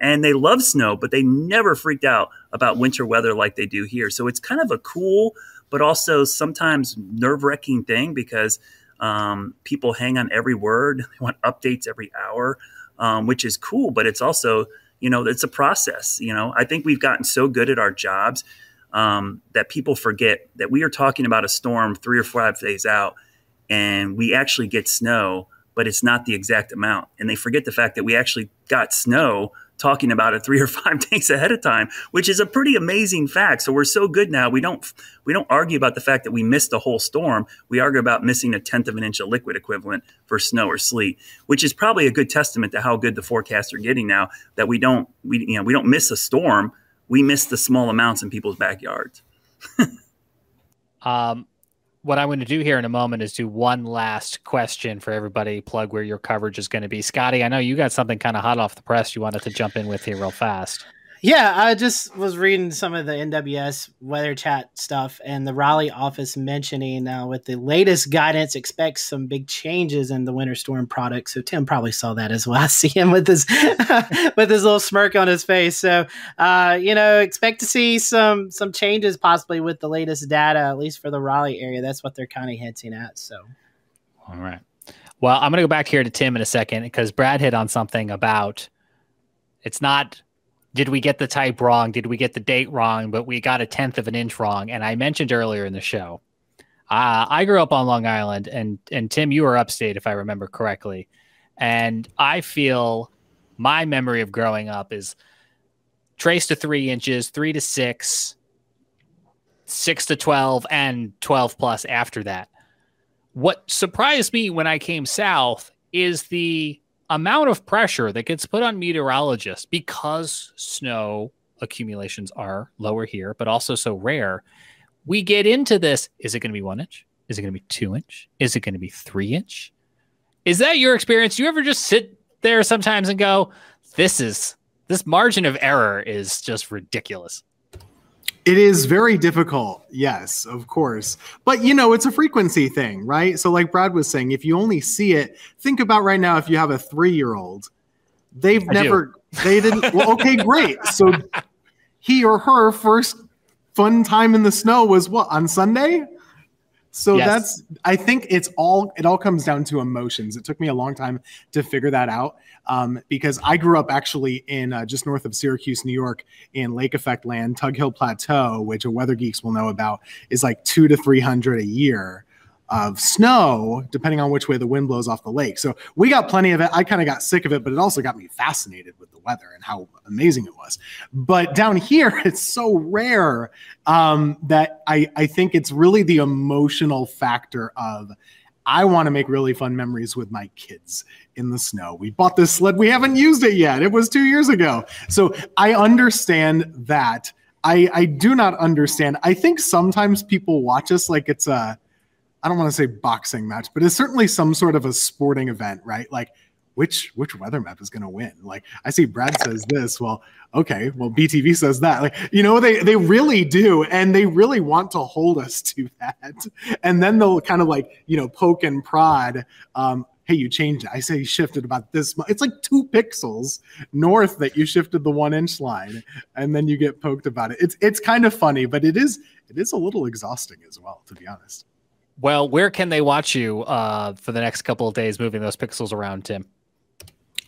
and they love snow, but they never freaked out about winter weather like they do here. So it's kind of a cool, but also sometimes nerve wracking thing because um, people hang on every word. They want updates every hour, um, which is cool, but it's also you know it's a process you know i think we've gotten so good at our jobs um, that people forget that we are talking about a storm three or five days out and we actually get snow but it's not the exact amount. And they forget the fact that we actually got snow talking about it three or five days ahead of time which is a pretty amazing fact. So we're so good now. We don't we don't argue about the fact that we missed a whole storm. We argue about missing a tenth of an inch of liquid equivalent for snow or sleet which is probably a good testament to how good the forecasts are getting now that we don't we you know we don't miss a storm. We miss the small amounts in people's backyards. Um, what I'm going to do here in a moment is do one last question for everybody. Plug where your coverage is going to be. Scotty, I know you got something kind of hot off the press you wanted to jump in with here real fast. Yeah, I just was reading some of the NWS weather chat stuff, and the Raleigh office mentioning uh, with the latest guidance expects some big changes in the winter storm product. So Tim probably saw that as well. I see him with his with his little smirk on his face. So uh, you know, expect to see some some changes possibly with the latest data, at least for the Raleigh area. That's what they're kind of hinting at. So All right. Well, I'm going to go back here to Tim in a second because Brad hit on something about it's not did we get the type wrong? Did we get the date wrong? But we got a tenth of an inch wrong. And I mentioned earlier in the show, uh, I grew up on Long Island, and and Tim, you were upstate if I remember correctly. And I feel my memory of growing up is trace to three inches, three to six, six to 12, and 12 plus after that. What surprised me when I came south is the amount of pressure that gets put on meteorologists because snow accumulations are lower here, but also so rare. We get into this. Is it going to be one inch? Is it going to be two inch? Is it going to be three inch? Is that your experience? Do you ever just sit there sometimes and go, this is this margin of error is just ridiculous? It is very difficult, yes, of course. But you know, it's a frequency thing, right? So, like Brad was saying, if you only see it, think about right now if you have a three year old, they've I do. never, they didn't, well, okay, great. So, he or her first fun time in the snow was what, on Sunday? So Yes. that's I think it's all it all comes down to emotions. It took me a long time to figure that out um, because I grew up actually in uh, just north of Syracuse, New York, in Lake Effect Land, Tug Hill Plateau, which a weather geeks will know about, is like two to three hundred a year of snow, depending on which way the wind blows off the lake. So we got plenty of it. I kind of got sick of it, but it also got me fascinated with the weather and how amazing it was. But down here, it's so rare um, that I, I think it's really the emotional factor of I want to make really fun memories with my kids in the snow. We bought this sled. We haven't used it yet. It was two years ago. So I understand that. I, I do not understand. I think sometimes people watch us like it's a, I don't want to say boxing match, but it's certainly some sort of a sporting event, right? Like which which weather map is going to win? Like I see Brad says this. Well, okay. Well, BTV says that. Like you know, they they really do, and they really want to hold us to that. And then they'll kind of like you know poke and prod. Um, hey, you changed it. I say you shifted about this much. It's like two pixels north that you shifted the one inch line, and then you get poked about it. It's it's kind of funny, but it is it is a little exhausting as well, to be honest. Well, where can they watch you uh, for the next couple of days moving those pixels around, Tim?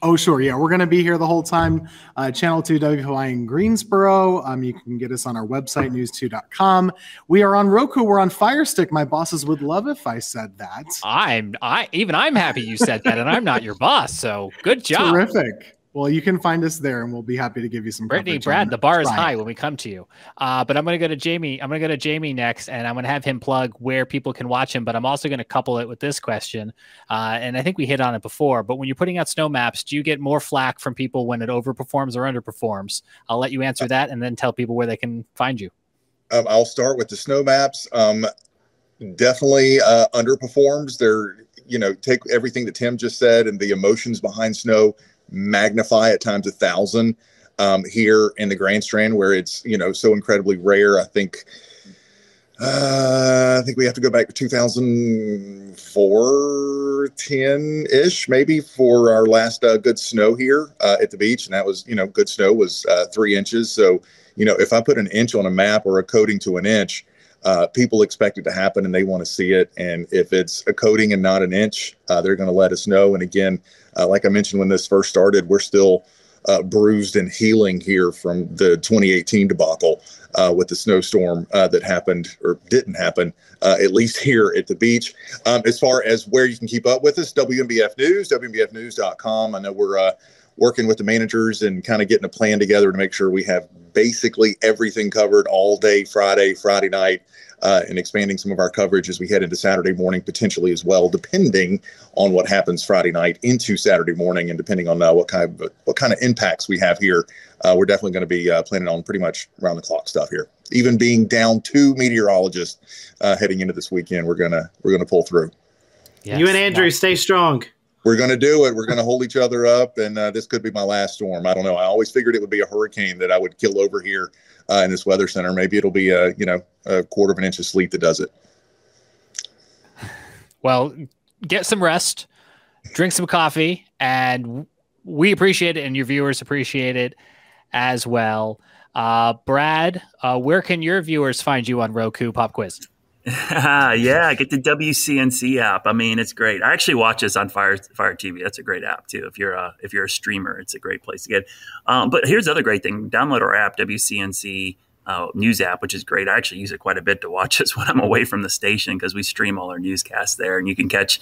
Oh, sure. Yeah, we're going to be here the whole time. Uh, Channel 2 WFMY in Greensboro. Um, you can get us on our website, news2.com. We are on Roku. We're on Fire Stick. My bosses would love if I said that. I'm I even I'm happy you said that, and I'm not your boss. So good job. Terrific. Well, you can find us there, and we'll be happy to give you some. Brittany, Brad, the bar is high when we come to you. Uh, but I'm going to go to Jamie. I'm going to go to Jamie next, and I'm going to have him plug where people can watch him. But I'm also going to couple it with this question, uh, and I think we hit on it before. But when you're putting out snow maps, do you get more flack from people when it overperforms or underperforms? I'll let you answer that, and then tell people where they can find you. Um, I'll start with the snow maps. Um, definitely uh, underperforms. They're you know take everything that Tim just said and the emotions behind snow magnify at times a thousand um, here in the Grand Strand, where it's you know so incredibly rare. I think uh, I think we have to go back to 2004, 10 ish, maybe for our last uh, good snow here uh, at the beach, and that was you know good snow was uh, three inches. So you know if I put an inch on a map or a coating to an inch. Uh, people expect it to happen and they want to see it. And if it's a coating and not an inch, uh, they're going to let us know. And again, uh, like I mentioned when this first started, we're still uh, bruised and healing here from the 2018 debacle uh, with the snowstorm uh, that happened or didn't happen, uh, at least here at the beach. Um, as far as where you can keep up with us, WMBF News, WMBFnews.com. I know we're uh, working with the managers and kind of getting a plan together to make sure we have basically everything covered all day Friday, Friday night uh, and expanding some of our coverage as we head into Saturday morning, potentially as well, depending on what happens Friday night into Saturday morning, and depending on uh, what kind of what kind of impacts we have here. Uh, we're definitely going to be uh, planning on pretty much round the clock stuff here. Even being down two meteorologists uh, heading into this weekend, we're gonna we're gonna pull through. Yes. You and Andrew stay strong we're going to do it. We're going to hold each other up, and uh, this could be my last storm. I don't know. I always figured it would be a hurricane that I would kill over here uh, in this weather center. Maybe it'll be a you know a quarter of an inch of sleet that does it. Well, get some rest, drink some coffee, and we appreciate it, and your viewers appreciate it as well. Uh, Brad, uh, where can your viewers find you on Roku Pop Quiz? yeah, get the WCNC app. I mean, it's great. I actually watch this on Fire Fire TV. That's a great app too. If you're a if you're a streamer, it's a great place to get. Um, but here's the other great thing: download our app, WCNC uh, news app, which is great. I actually use it quite a bit to watch us when I'm away from the station because we stream all our newscasts there, and you can catch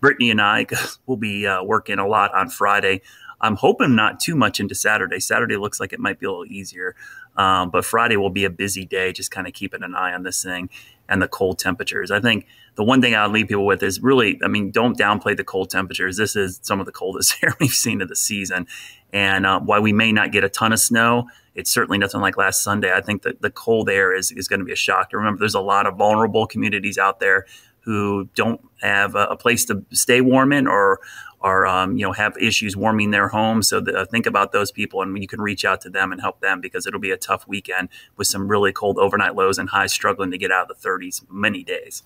Brittany and I. We'll be uh, working a lot on Friday. I'm hoping not too much into Saturday. Saturday looks like it might be a little easier, um, but Friday will be a busy day. Just kind of keeping an eye on this thing and the cold temperatures. I think the one thing I'll leave people with is really, I mean, don't downplay the cold temperatures. This is some of the coldest air we've seen of the season. And uh, while we may not get a ton of snow, it's certainly nothing like last Sunday. I think that the cold air is, is going to be a shock. Remember, there's a lot of vulnerable communities out there who don't have a, a place to stay warm in or are um, you know have issues warming their homes. So the, uh, think about those people, and you can reach out to them and help them because it'll be a tough weekend with some really cold overnight lows and highs struggling to get out of the 30s many days.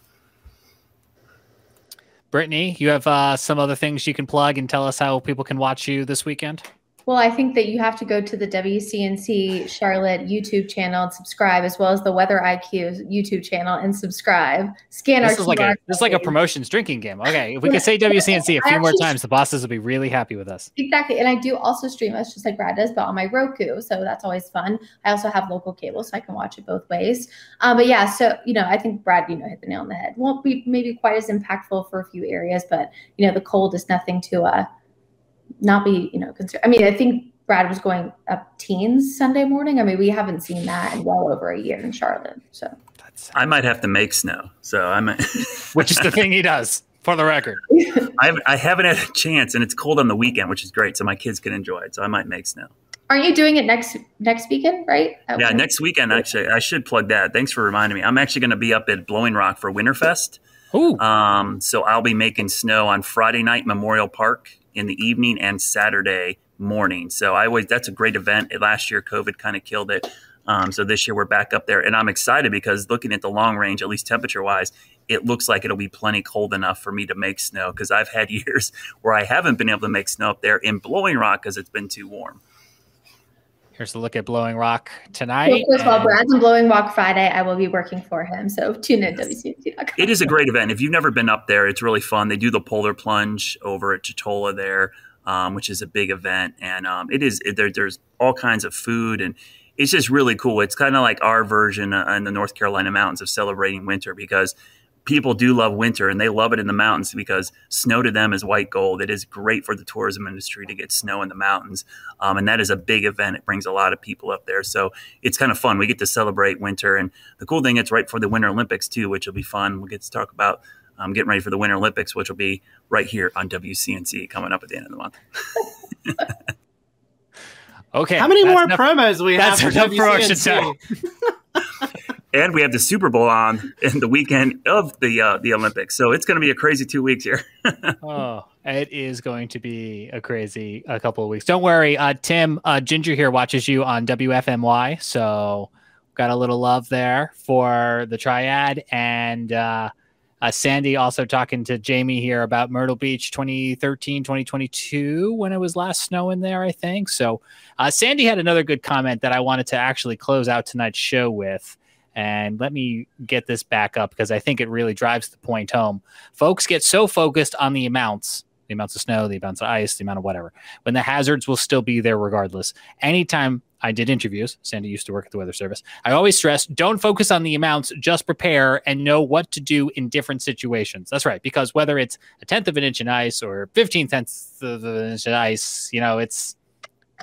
Brittany, you have uh, some other things you can plug and tell us how people can watch you this weekend. Well, I think that you have to go to the WCNC Charlotte YouTube channel and subscribe, as well as the Weather IQ YouTube channel and subscribe. Scan this our is like a this is like a promotions drinking game. Okay, if we can say WCNC a few more times, the bosses will be really happy with us. Exactly, and I do also stream us just like Brad does, but on my Roku, so that's always fun. I also have local cable, so I can watch it both ways. Um, but yeah, so you know, I think Brad, you know, hit the nail on the head. Won't be maybe quite as impactful for a few areas, but you know, the cold is nothing to uh not be, you know, concerned. I mean, I think Brad was going up teens Sunday morning. I mean, we haven't seen that in well over a year in Charlotte. So That's, I might have to make snow. So I might, which is the thing he does. For the record, I haven't, I haven't had a chance, and it's cold on the weekend, which is great, so my kids can enjoy it. So I might make snow. Aren't you doing it next next weekend, right? At yeah, next weekend. Actually, I should plug that. Thanks for reminding me. I'm actually going to be up at Blowing Rock for Winterfest. Ooh. Um, so I'll be making snow on Friday night, Memorial Park in the evening, and Saturday morning. So I always that's a great event. Last year, COVID kind of killed it. Um, so this year we're back up there, and I'm excited because looking at the long range, at least temperature wise, it looks like it'll be plenty cold enough for me to make snow. Because I've had years where I haven't been able to make snow up there in Blowing Rock because it's been too warm. Here's a look at Blowing Rock tonight. first of all, Brad's in Blowing Rock Friday. I will be working for him. So tune in WCNC.com. It is a great event. If you've never been up there, it's really fun. They do the polar plunge over at Chetola there. um, which is a big event, and um, it is it, there, there's all kinds of food and it's just really cool. It's kind of like our version uh, in the North Carolina mountains of celebrating winter because people do love winter and they love it in the mountains because snow to them is white gold. It is great for the tourism industry to get snow in the mountains. Um, and that is a big event. It brings a lot of people up there. So it's kind of fun. We get to celebrate winter. And the cool thing, it's right for the Winter Olympics too, which will be fun. We'll get to talk about um, getting ready for the Winter Olympics, which will be right here on WCNC coming up at the end of the month. okay. How many more enough, promos we have for WCNC? and we have the Super Bowl on in the weekend of the uh, the Olympics. So it's going to be a crazy two weeks here. oh, it is going to be a crazy a couple of weeks. Don't worry, uh, Tim uh, Ginger here watches you on WFMY, so got a little love there for the triad and. Uh, Sandy also talking to Jamie here about Myrtle Beach 2013, 2022 when it was last snowing there, I think. So, uh, Sandy had another good comment that I wanted to actually close out tonight's show with. And let me get this back up because I think it really drives the point home. Folks get so focused on the amounts the amounts of snow, the amounts of ice, the amount of whatever, when the hazards will still be there regardless. Anytime I did interviews, Sandy used to work at the Weather Service, I always stress don't focus on the amounts, just prepare and know what to do in different situations. That's right, because whether it's a tenth of an inch in ice or 15 tenths of an inch of ice, you know, it's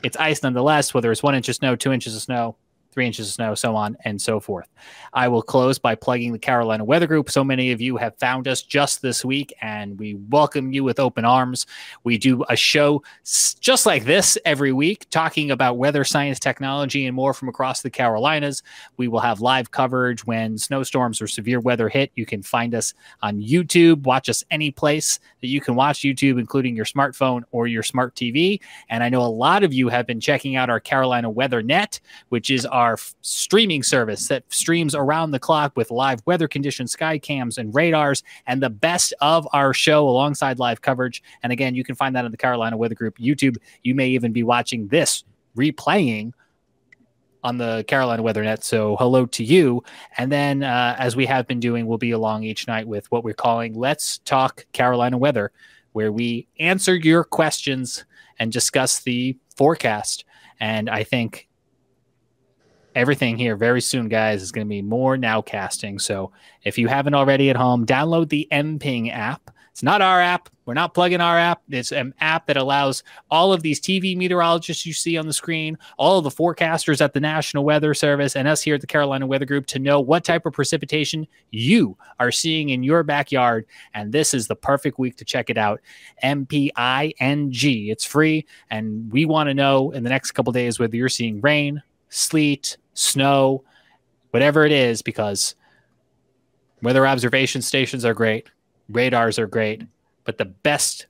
it's ice nonetheless, whether it's one inch of snow, two inches of snow, three inches of snow, so on and so forth. I will close by plugging the Carolina Weather Group. So many of you have found us just this week, and we welcome you with open arms. We do a show just like this every week, talking about weather science, technology, and more from across the Carolinas. We will have live coverage when snowstorms or severe weather hit. You can find us on YouTube, watch us any place that you can watch YouTube, including your smartphone or your smart TV. And I know a lot of you have been checking out our Carolina Weather Net, which is our our streaming service that streams around the clock with live weather conditions, sky cams, and radars, and the best of our show alongside live coverage. And again, you can find that on the Carolina Weather Group YouTube. You may even be watching this replaying on the Carolina Weather Net. So hello to you. And then, uh, as we have been doing, we'll be along each night with what we're calling Let's Talk Carolina Weather, where we answer your questions and discuss the forecast. And I think everything here very soon, guys, is going to be more nowcasting. So if you haven't already at home, download the MPing app. It's not our app. We're not plugging our app. It's an app that allows all of these TV meteorologists you see on the screen, all of the forecasters at the National Weather Service, and us here at the Carolina Weather Group to know what type of precipitation you are seeing in your backyard. And this is the perfect week to check it out. MPING. It's free. And we want to know in the next couple days whether you're seeing rain, sleet, snow, whatever it is, because weather observation stations are great, radars are great, but the best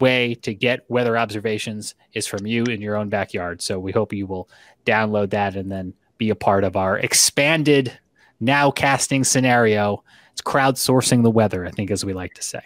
way to get weather observations is from you in your own backyard. So we hope you will download that and then be a part of our expanded now casting scenario. It's crowdsourcing the weather, I think, as we like to say.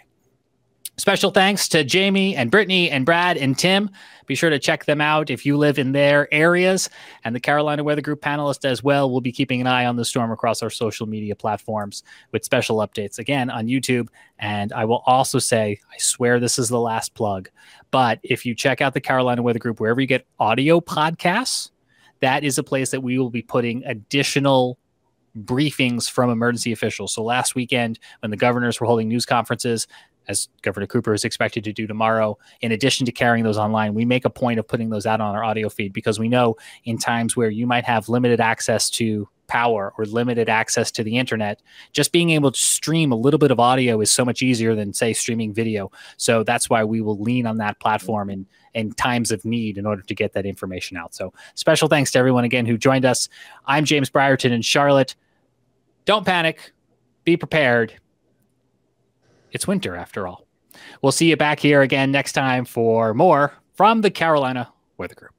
Special thanks to Jamie and Brittany and Brad and Tim. Be sure to check them out if you live in their areas. And the Carolina Weather Group panelists as well will be keeping an eye on the storm across our social media platforms with special updates again on YouTube. And I will also say, I swear this is the last plug, but if you check out the Carolina Weather Group wherever you get audio podcasts, that is a place that we will be putting additional briefings from emergency officials. So last weekend, when the governors were holding news conferences, as Governor Cooper is expected to do tomorrow, in addition to carrying those online, we make a point of putting those out on our audio feed because we know in times where you might have limited access to power or limited access to the internet, just being able to stream a little bit of audio is so much easier than, say, streaming video. So that's why we will lean on that platform in, in times of need in order to get that information out. So special thanks to everyone again who joined us. I'm James Brierton in Charlotte. Don't panic, be prepared it's winter after all. We'll see you back here again next time for more from the Carolina Weather Group.